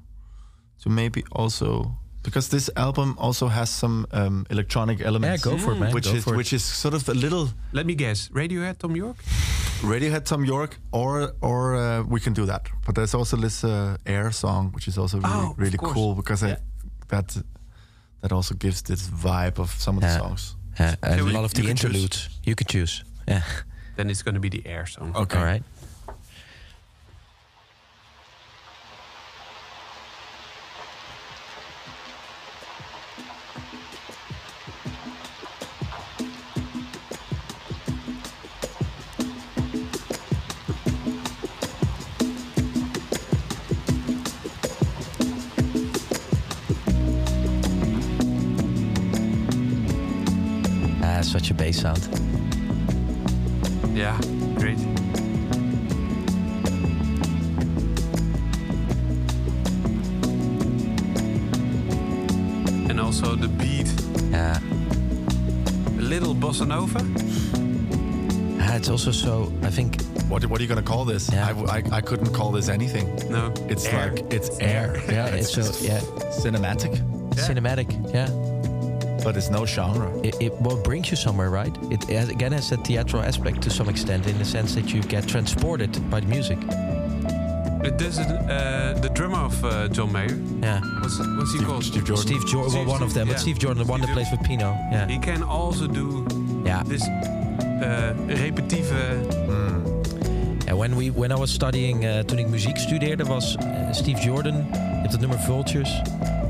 to maybe also because this album also has some um, electronic elements. Yeah, go for it, man. Which Go is for it. which is sort of a little Let me guess. Radiohead, Tom York? Radiohead, Tom York, or or uh, we can do that. But there's also this uh, Air song, which is also really Oh, really course. cool because Yeah. I, that that also gives this vibe of some of the Yeah. songs. Yeah, and So a lot of the you can choose. interludes. You can choose. Yeah. Then it's going to be the Air song. Okay. All right. I, w- I, I couldn't call this anything. No, It's Air. like it's air. Yeah, it's so yeah, cinematic, cinematic. Yeah. but it's no genre. It, it well brings you somewhere, right? It, has, again has a theatrical aspect to some extent, in the sense that you get transported by the music. It does it, uh, the drummer of uh, John Mayer. Yeah. What's, what's he Steve, called? Steve Jordan. Steve Jordan, well, Steve- one of them, yeah. but Steve Jordan, the one that plays with Pino. Yeah. He can also do Yeah. this uh, repetieve. En when, we, when I was studying, uh, toen ik muziek studeerde, was eh, Steve Jordan, je hebt het nummer Vultures.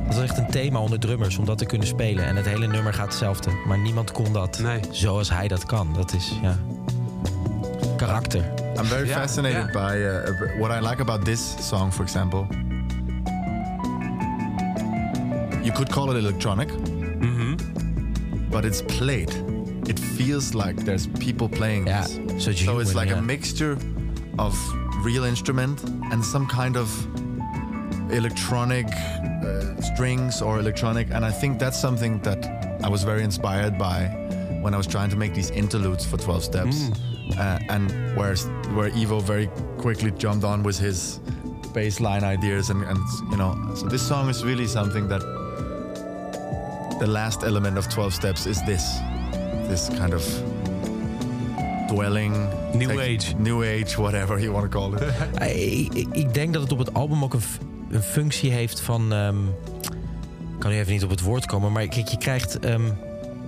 Dat was echt een thema onder drummers om dat te kunnen spelen. En het hele nummer gaat hetzelfde. Maar niemand kon dat Nee. zoals hij dat kan. Dat is, ja, karakter. I'm very Yeah, fascinated yeah. by uh, what I like about this song, for example. You could call it electronic, Mhm. but it's played. It feels like there's people playing Ja, this. so So it's like yeah. a mixture of real instrument and some kind of electronic uh, strings or electronic. And I think that's something that I was very inspired by when I was trying to make these interludes for 12 Steps. Uh, and where, where Evo very quickly jumped on with his baseline ideas. And, and, you know, so this song is really something that the last element of 12 Steps is this. This kind of dwelling. New age. New age, whatever you want to call it. Ik, denk dat het op het album ook een, functie heeft van. ehm, ik kan nu even niet op het woord komen, maar kijk, je krijgt. ehm,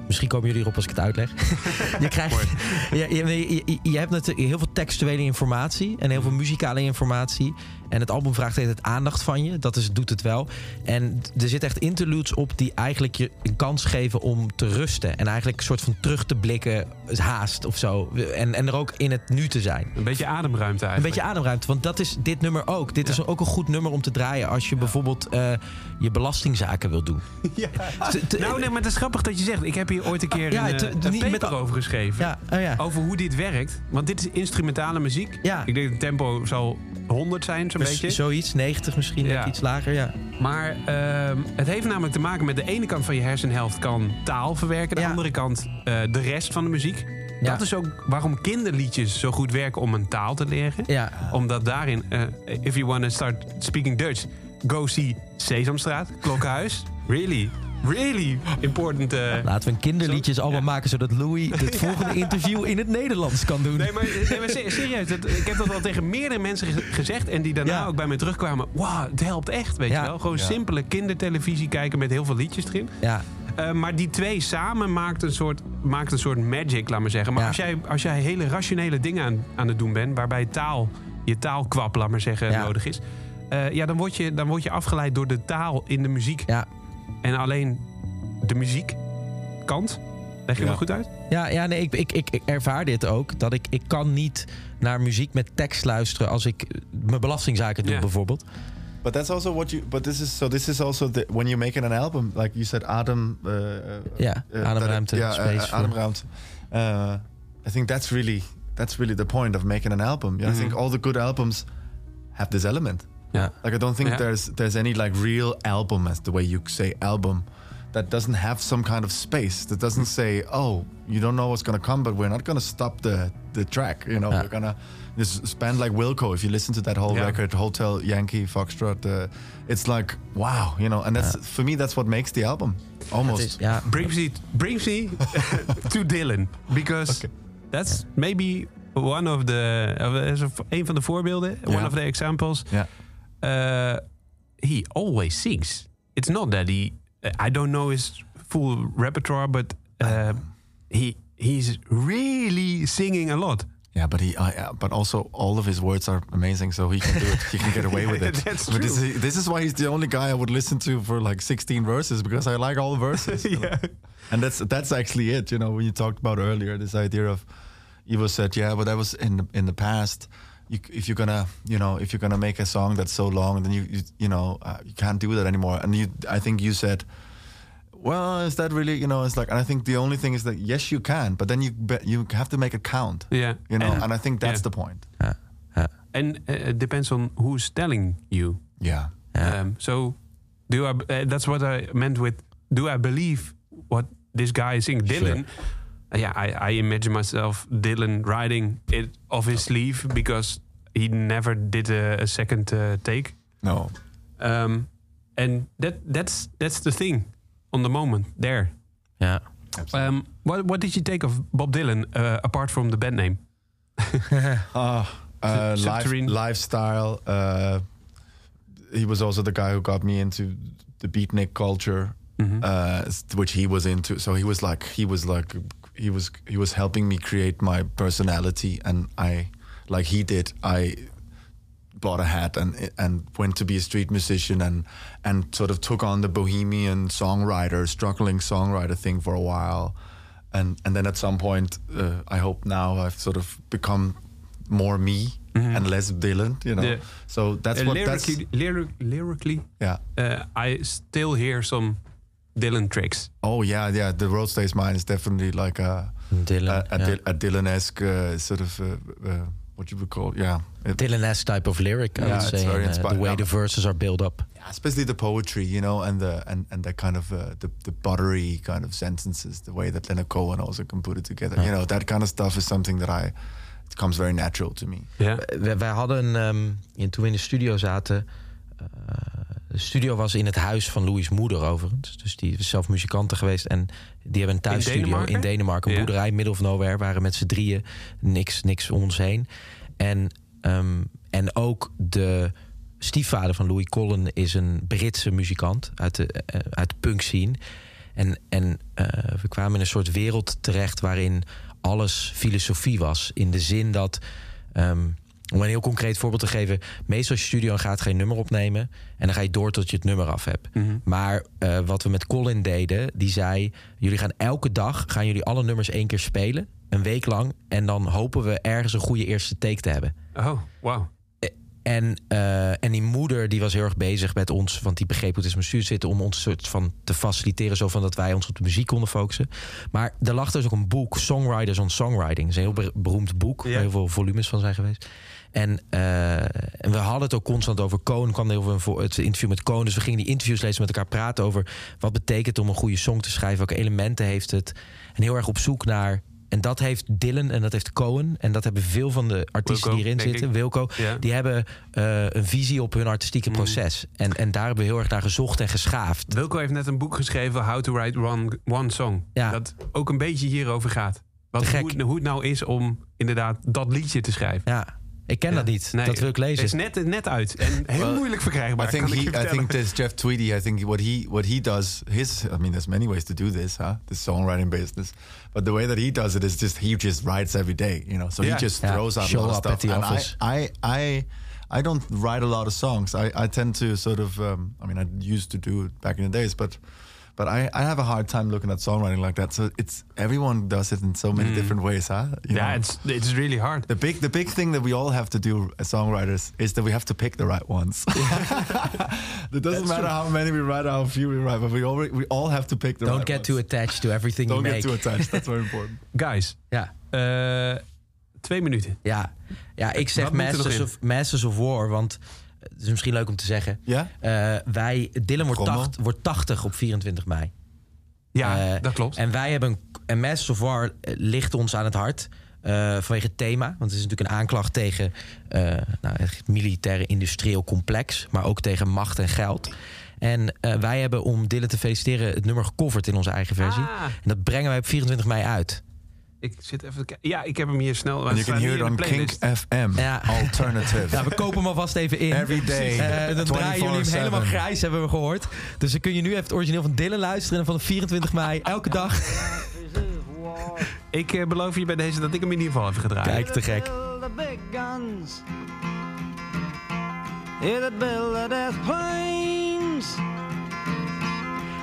Misschien komen jullie erop als ik het uitleg. je krijgt. Je, je, je, je hebt natuurlijk heel veel textuele informatie en heel veel muzikale informatie. En het album vraagt het aandacht van je. Dat is, doet het wel. En er zit echt interludes op die eigenlijk je een kans geven om te rusten. En eigenlijk een soort van terug te blikken, haast of zo. En, en er ook in het nu te zijn. Een beetje ademruimte Een eigenlijk. beetje ademruimte, want dat is dit nummer ook. Dit is Ja. ook een goed nummer om te draaien als je bijvoorbeeld eh, je belastingzaken wil doen. Te- Nou, nee, maar het is grappig dat je zegt. Ik heb hier ooit een keer Ja, een, het- eh, een paper over geschreven. ja, oh ja. Over hoe dit werkt. Want dit is instrumentale muziek. Ik denk dat het tempo zal 100 zijn, zo'n beetje. Zoiets, 90 misschien, net iets lager. Ja. Maar ehm, het heeft namelijk te maken met de ene kant van je hersenhelft kan taal verwerken. De andere kant eh, de rest van de muziek. Dat is ook waarom kinderliedjes zo goed werken om een taal te leren. Ja. Omdat daarin, eh, if you want to start speaking Dutch, go see Sesamstraat, Klokkenhuis. Really, really important. eh. Laten we een kinderliedjes Zo- allemaal ja. maken... zodat Louis het volgende interview in het Nederlands kan doen. Nee, maar, nee, maar se- serieus, dat, ik heb dat al tegen meerdere mensen ge- gezegd... en die daarna Ja. ook bij mij terugkwamen. Wow, het helpt echt, weet Ja. je wel. Gewoon Ja. simpele kindertelevisie kijken met heel veel liedjes erin. Ja, Eh, maar die twee samen maakt een soort, maakt een soort magic, laat maar zeggen. Maar Ja. als, jij, als jij hele rationele dingen aan, aan het doen bent... waarbij taal, je taalkwap, laat maar zeggen, Ja. nodig is... eh, ja, dan word, je, dan word je afgeleid door de taal in de muziek. ja. En alleen de muziekkant. Leg je Ja. goed uit? Ja, ja nee, ik, ik, ik, ik ervaar dit ook. Dat ik, ik kan niet naar muziek met tekst luisteren als ik mijn belastingzaken doe, bijvoorbeeld. But that's also what you. But this is so. This is also the, when you're making an album, like you said, Adam. Uh, uh, Yeah, uh, Adam that- Ruimte, yeah, space uh, for- Adam Ruimte. Uh, I think that's really that's really the point of making an album. Yeah, I think all the good albums have this element. Ja. Like I don't think Yeah. there's there's any like real album as the way you say album that doesn't have some kind of space that doesn't say oh you don't know what's gonna come but we're not gonna stop the the track you know Yeah. we're gonna this band like Wilco if you listen to that whole Yeah. record Hotel Yankee Foxtrot uh, it's like wow you know and that's for me that's what makes the album almost yeah is- brings me, brings me to Dylan. Because Okay. that's maybe one of the... Uh, is een van de voorbeelden. One of the examples. yeah Uh, he always sings. It's not that he... I don't know his full repertoire, but uh, he he's really singing a lot. Yeah, but he, uh, but also all of his words are amazing, so he can do it. He can get away with it. That's But this, is- this is why he's the only guy I would listen to for like 16 verses because I like all the verses. yeah. And that's that's actually it. You know, when you talked about earlier, this idea of Ivo said, yeah, but that was in the, in the past. You, if you're gonna, you know, if you're gonna make a song that's so long, then you, you, you know, uh, you can't do that anymore. And you, I think you said, well, is that really, you know, it's like, and I think the only thing is that yes, you can, but then you be, you have to make it count. Yeah. You know, And- and I think that's yeah. the point. ja, ja, And uh, it depends on who's telling you. Yeah. ja. Um, so, do I? Uh, that's what I meant with. Do I believe what this guy is saying, Dylan? Uh, yeah, I, I imagine myself Dylan writing it off his sleeve because he never did a, a second uh, take. No. Um, and that that's that's the thing on the moment there. ja. Um, what what did you take of Bob Dylan uh, apart from the band name? Uh, uh, life, lifestyle. Uh, he was also the guy who got me into the beatnik culture, uh, which he was into. So he was like, he was like, he was he was helping me create my personality, and I, like he did, I bought a hat and and went to be a street musician and and sort of took on the bohemian songwriter, struggling songwriter thing for a while, and and then at some point, uh, I hope now I've sort of become more me and less Dylan, you know. Yeah. So that's Uh, what lyrically, that's lyric, lyrically, yeah. uh, I still hear some Dylan tricks. Oh yeah, yeah. The road stays mine is definitely like a Dylan, a, a, ja. Dil- a Dylan-esque uh, sort of uh, uh, what you would call yeah. It- Dylan-esque type of lyric, I Yeah, would it's say. very and, uh, the way Yeah. the verses are built up. Yeah, especially the poetry, you know, and the and and that kind of uh, the the buttery kind of sentences, the way that Leonard Cohen also can put it together. You know, that kind of stuff is something that I it comes very natural to me. Ja. wij, wij hadden, ehm, in, toen we in de studio zaten... eh, de studio was in het huis van Louis' moeder overigens. Dus die is zelf muzikanten geweest. En die hebben een thuisstudio in Denemarken? Denemarken. Een Ja. boerderij, middle of nowhere. Waren met z'n drieën. Niks, niks om ons heen. En, ehm, en ook de stiefvader van Louis Collen is een Britse muzikant uit de, eh, uit de punk scene. En, en eh, we kwamen in een soort wereld terecht waarin alles filosofie was. In de zin dat, ehm, om een heel concreet voorbeeld te geven, meestal als je studio gaat, ga je nummer opnemen en dan ga je door tot je het nummer af hebt. Maar eh, wat we met Colin deden, die zei: jullie gaan elke dag gaan jullie alle nummers één keer spelen, een week lang, en dan hopen we ergens een goede eerste take te hebben. Oh, wauw. En, eh, en die moeder die was heel erg bezig met ons, want die begreep hoe het is te zitten, om ons soort van te faciliteren, zo van dat wij ons op de muziek konden focussen. Maar er lag dus ook een boek, Songwriters on Songwriting. Dat is een heel be- beroemd boek, waar heel veel volumes van zijn geweest. En, eh, en we hadden het ook constant over Cohen. kwam heel veel voor het interview met Cohen. Dus we gingen die interviews lezen met elkaar praten over wat betekent om een goede song te schrijven. Welke elementen heeft het? En heel erg op zoek naar. En dat heeft Dylan en dat heeft Cohen. En dat hebben veel van de artiesten Wilco, die erin zitten. ik. Wilco. Ja. Die hebben eh, een visie op hun artistieke Mm. proces. En, en daar hebben we heel erg naar gezocht en geschaafd. Wilco heeft net een boek geschreven, How to Write One, one Song. Ja. Dat ook een beetje hierover gaat. Wat, hoe, hoe het nou is om inderdaad dat liedje te schrijven. Ja, ik ken Ja. dat niet. Nee, dat wil ik Het lezen. is net, net uit en heel Well, moeilijk verkrijgbaar. I think kan ik he, je I think there's Jeff Tweedy. I think what he what he does his. I mean, there's many ways to do this, huh? This songwriting business, but the way that he does it is just he just writes every day, you know. So Yeah. he just Yeah. throws out Show a lot of up at stuff. the and office. I, I, I, I don't write a lot of songs. I, I tend to sort of. Um, I mean, I used to do it back in the days, but. But I, I have a hard time looking at songwriting like that. So it's everyone does it in so many different ways, huh? You Ja, know? it's, it's really hard. The big, the big thing that we all have to do as songwriters is that we have to pick the right ones. it doesn't matter how many we write, or how few we write, but we all we all have to pick the right ones. Don't right get ones. too attached to everything you Don't you get make. too attached. That's very important. Guys, Ja. eh, twee minuten. Ja, ja ik zeg Wat moet er nog Masters of, Masters of War, want het is misschien leuk om te zeggen. Ja? Eh, wij, Dylan wordt. 80, wordt 80 op 24 mei. Ja, Eh, dat klopt. En wij hebben een, en Masters of War eh, ligt ons aan het hart. eh, vanwege het thema. Want het is natuurlijk een aanklacht tegen eh, nou, het militaire industrieel complex. Maar ook tegen macht en geld. En eh, wij hebben om Dylan te feliciteren het nummer gecoverd in onze eigen versie. Ah. En dat brengen wij op 24 mei uit. Ik zit even te kijken. Ja, ik heb hem hier snel. You can hear it on Kink FM Ja. Alternative. Ja, we kopen hem alvast even in. Every day. Eh, dan draaien jullie hem 24/7. helemaal grijs, hebben we gehoord. Dus dan kun je nu even het origineel van Dylan luisteren. En van de 24 mei, elke dag. Ik eh, beloof je bij deze dat ik hem in ieder geval even ga draaien. Kijk, te gek.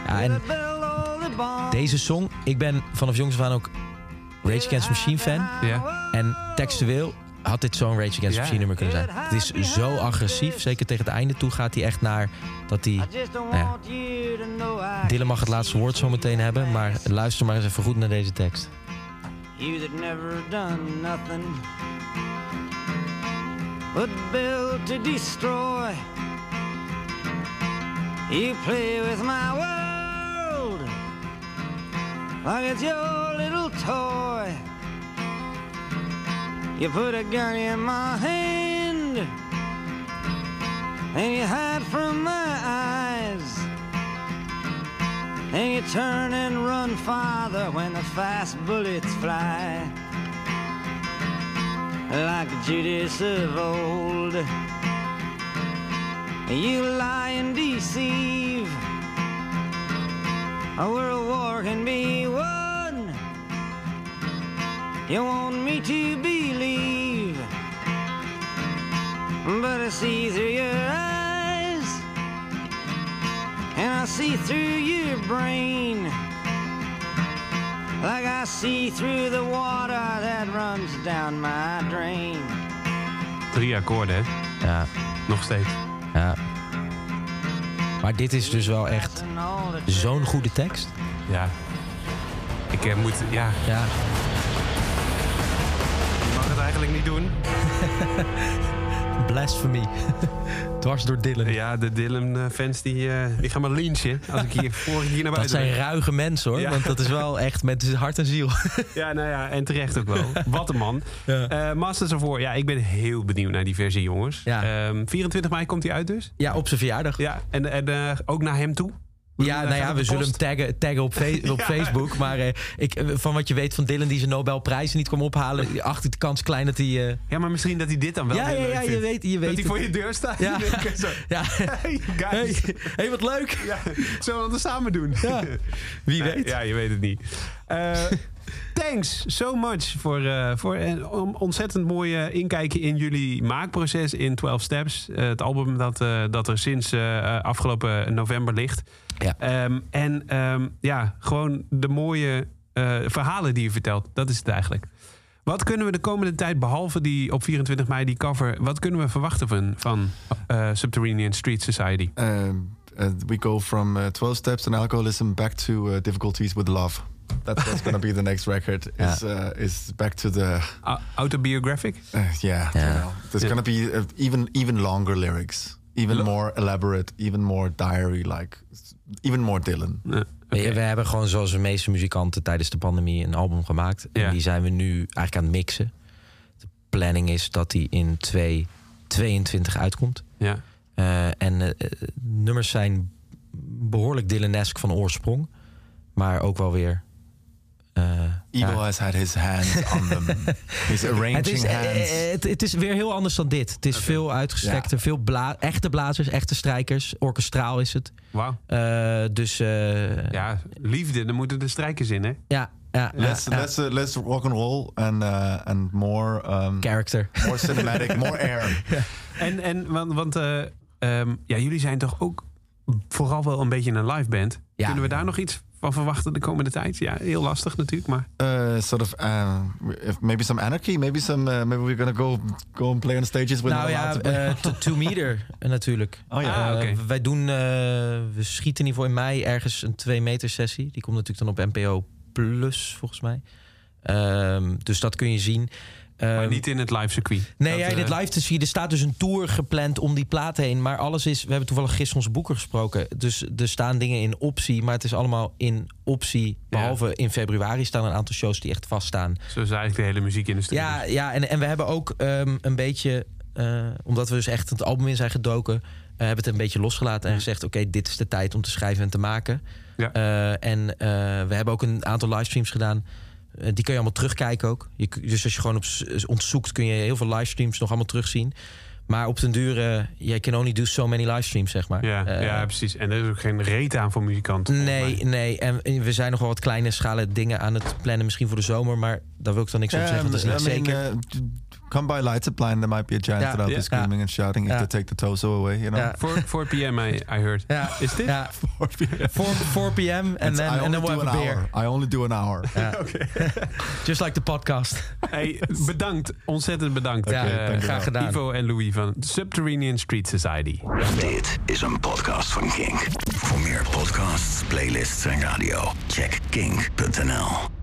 Ja, en deze song, ik ben vanaf jongs af aan ook Rage Against the Machine fan. Ja. En textueel had dit zo'n Rage Against the Ja. Machine nummer kunnen zijn. Het is zo agressief, zeker tegen het einde toe gaat hij echt naar dat hij... Nou ja. Dylan mag het laatste woord zo meteen hebben, maar luister maar eens even goed naar deze tekst. You that never done nothing but build to destroy. You play with my world like it's your little toy. You put a gun in my hand and you hide from my eyes. And you turn and run farther when the fast bullets fly. Like Judas of old. You lie and deceive. A world war can be won. You want me to believe. But I see through your eyes. And I see through your brain. Like I see through the water that runs down my drain. Drie akkoorden, hè? Ja, Nog steeds. ja. Maar dit is dus wel echt zo'n goede tekst. Ja. Ik eh, moet... Ja, Ja, ik mag het eigenlijk niet doen. blasphemy. Dwars door Dylan. Ja, de Dylan-fans die, eh, die gaan maar lynchen. Als ik hier, voor ik hier naar Dat buiten zijn ben. ruige mensen hoor. Ja. Want dat is wel echt met hart en ziel. Ja, nou ja, en terecht ook wel. Wat een man. Ja. Eh, Masters of War, ja, ik ben heel benieuwd naar die versie, jongens. Ja. Ehm, 24 mei komt hij uit dus. Ja, op zijn verjaardag. Ja, en, en eh, ook naar hem toe. Ja, nou ja, we zullen hem taggen, taggen op, op. Facebook. Maar eh, ik, eh, van wat je weet van Dylan die zijn Nobelprijs niet kwam ophalen... achter de kans klein dat hij... eh, Ja, maar misschien dat hij dit dan wel ja, heel ja, leuk je weet, je Dat weet hij voor je deur staat. Ja. Zo. Ja. Hey, Hey, guys. hey, wat leuk. Ja, zullen we dat samen doen? Ja. Wie Nee, weet. Ja, je weet het niet. Eh, thanks so much voor, eh, voor een on- ontzettend mooie inkijken in jullie maakproces in 12 Steps. Eh, het album dat, eh, dat er sinds afgelopen november ligt. Ja. Ehm, en ehm, ja, gewoon de mooie eh, verhalen die je vertelt. Dat is het eigenlijk. Wat kunnen we de komende tijd, behalve die op 24 mei die cover... wat kunnen we verwachten van, van eh, Subterranean Street Society? Um, uh, we go from uh, 12 steps and alcoholism back to uh, difficulties with love. That's what's going to be the next record. Is uh, is back to the autobiographic? uh, yeah. Yeah. You know, there's Yeah. going to be uh, even even longer lyrics, even more elaborate, even more diary like, even more Dylan. Eh. We, we hebben gewoon zoals de meeste muzikanten tijdens de pandemie een album gemaakt. Ja. En die zijn we nu eigenlijk aan het mixen. De planning is dat die in 2022 uitkomt. Ja. Eh, en eh, nummers zijn behoorlijk Dylan-esque van oorsprong. Maar ook wel weer... eh, ja. has had his hands on them. He's arranging Het is, eh, hands. het, het is weer heel anders dan dit. Het is veel uitgestrekter, veel bla echte blazers, echte strijkers. Orkestraal is het. Wauw. Eh, dus eh, ja, liefde, dan moeten er strijkers in, hè? ja, ja, let's ja. let's uh, let's rock and roll and uh, and more um, character. more cinematic, more air. En, en want, want eh, ehm, ja, jullie zijn toch ook vooral wel een beetje een live band. Ja. Kunnen we daar nog iets van verwachten de komende tijd? Ja, heel lastig natuurlijk, maar... uh, sort of uh, if maybe some anarchy. Maybe some. Uh, maybe we're gonna go go and play on stages. Nou ja, to eh, to- Two Meter eh, natuurlijk. oh ja. Ah, Eh, oké. Wij doen, eh, we schieten in ieder geval in mei ergens een 2 meter sessie. Die komt natuurlijk dan op NPO Plus, volgens mij. Ehm, dus dat kun je zien. Maar Ehm, niet in het live circuit. Nee, ja, in eh, het live te zien. Er staat dus een tour gepland om die plaat heen. Maar alles is... We hebben toevallig gisteren onze boeker gesproken. Dus er staan dingen in optie. Maar het is allemaal in optie. Behalve in februari staan een aantal shows die echt vaststaan. Zo is eigenlijk de hele muziekindustrie. Ja, ja en, en we hebben ook ehm, een beetje... eh, omdat we dus echt het album in zijn gedoken... eh, hebben we het een beetje losgelaten en gezegd... oké, dit is de tijd om te schrijven en te maken. Ja. Eh, en eh, we hebben ook een aantal livestreams gedaan... Eh, die kun je allemaal terugkijken ook. Je, dus als je gewoon op ontzoekt, kun je heel veel livestreams nog allemaal terugzien. Maar op den duur, eh je can only do so many livestreams, zeg maar. Ja, Eh, ja, precies. En er is ook geen reet aan voor muzikanten. Nee, nee. En we zijn nog wel wat kleine schalen dingen aan het plannen, misschien voor de zomer. Maar daar wil ik dan niks over zeggen, want dat is niet I mean, zeker. Come by Light Supply and there might be a giant I'll ja. be screaming and shouting if they take the torso away, you know? Ja. 4, 4 p.m. I, I heard. ja, Is dit? Ja, 4, 4 p.m. en It's- then, I and then we'll have a beer. hour. I only do an hour. Ja. Just like the podcast. Hey, bedankt. Ontzettend bedankt. Ja, Eh, graag gedaan. Ivo en Louis van Subterranean Street Society. Dit is een podcast van Kink. Voor meer podcasts, playlists en radio, check kink.nl.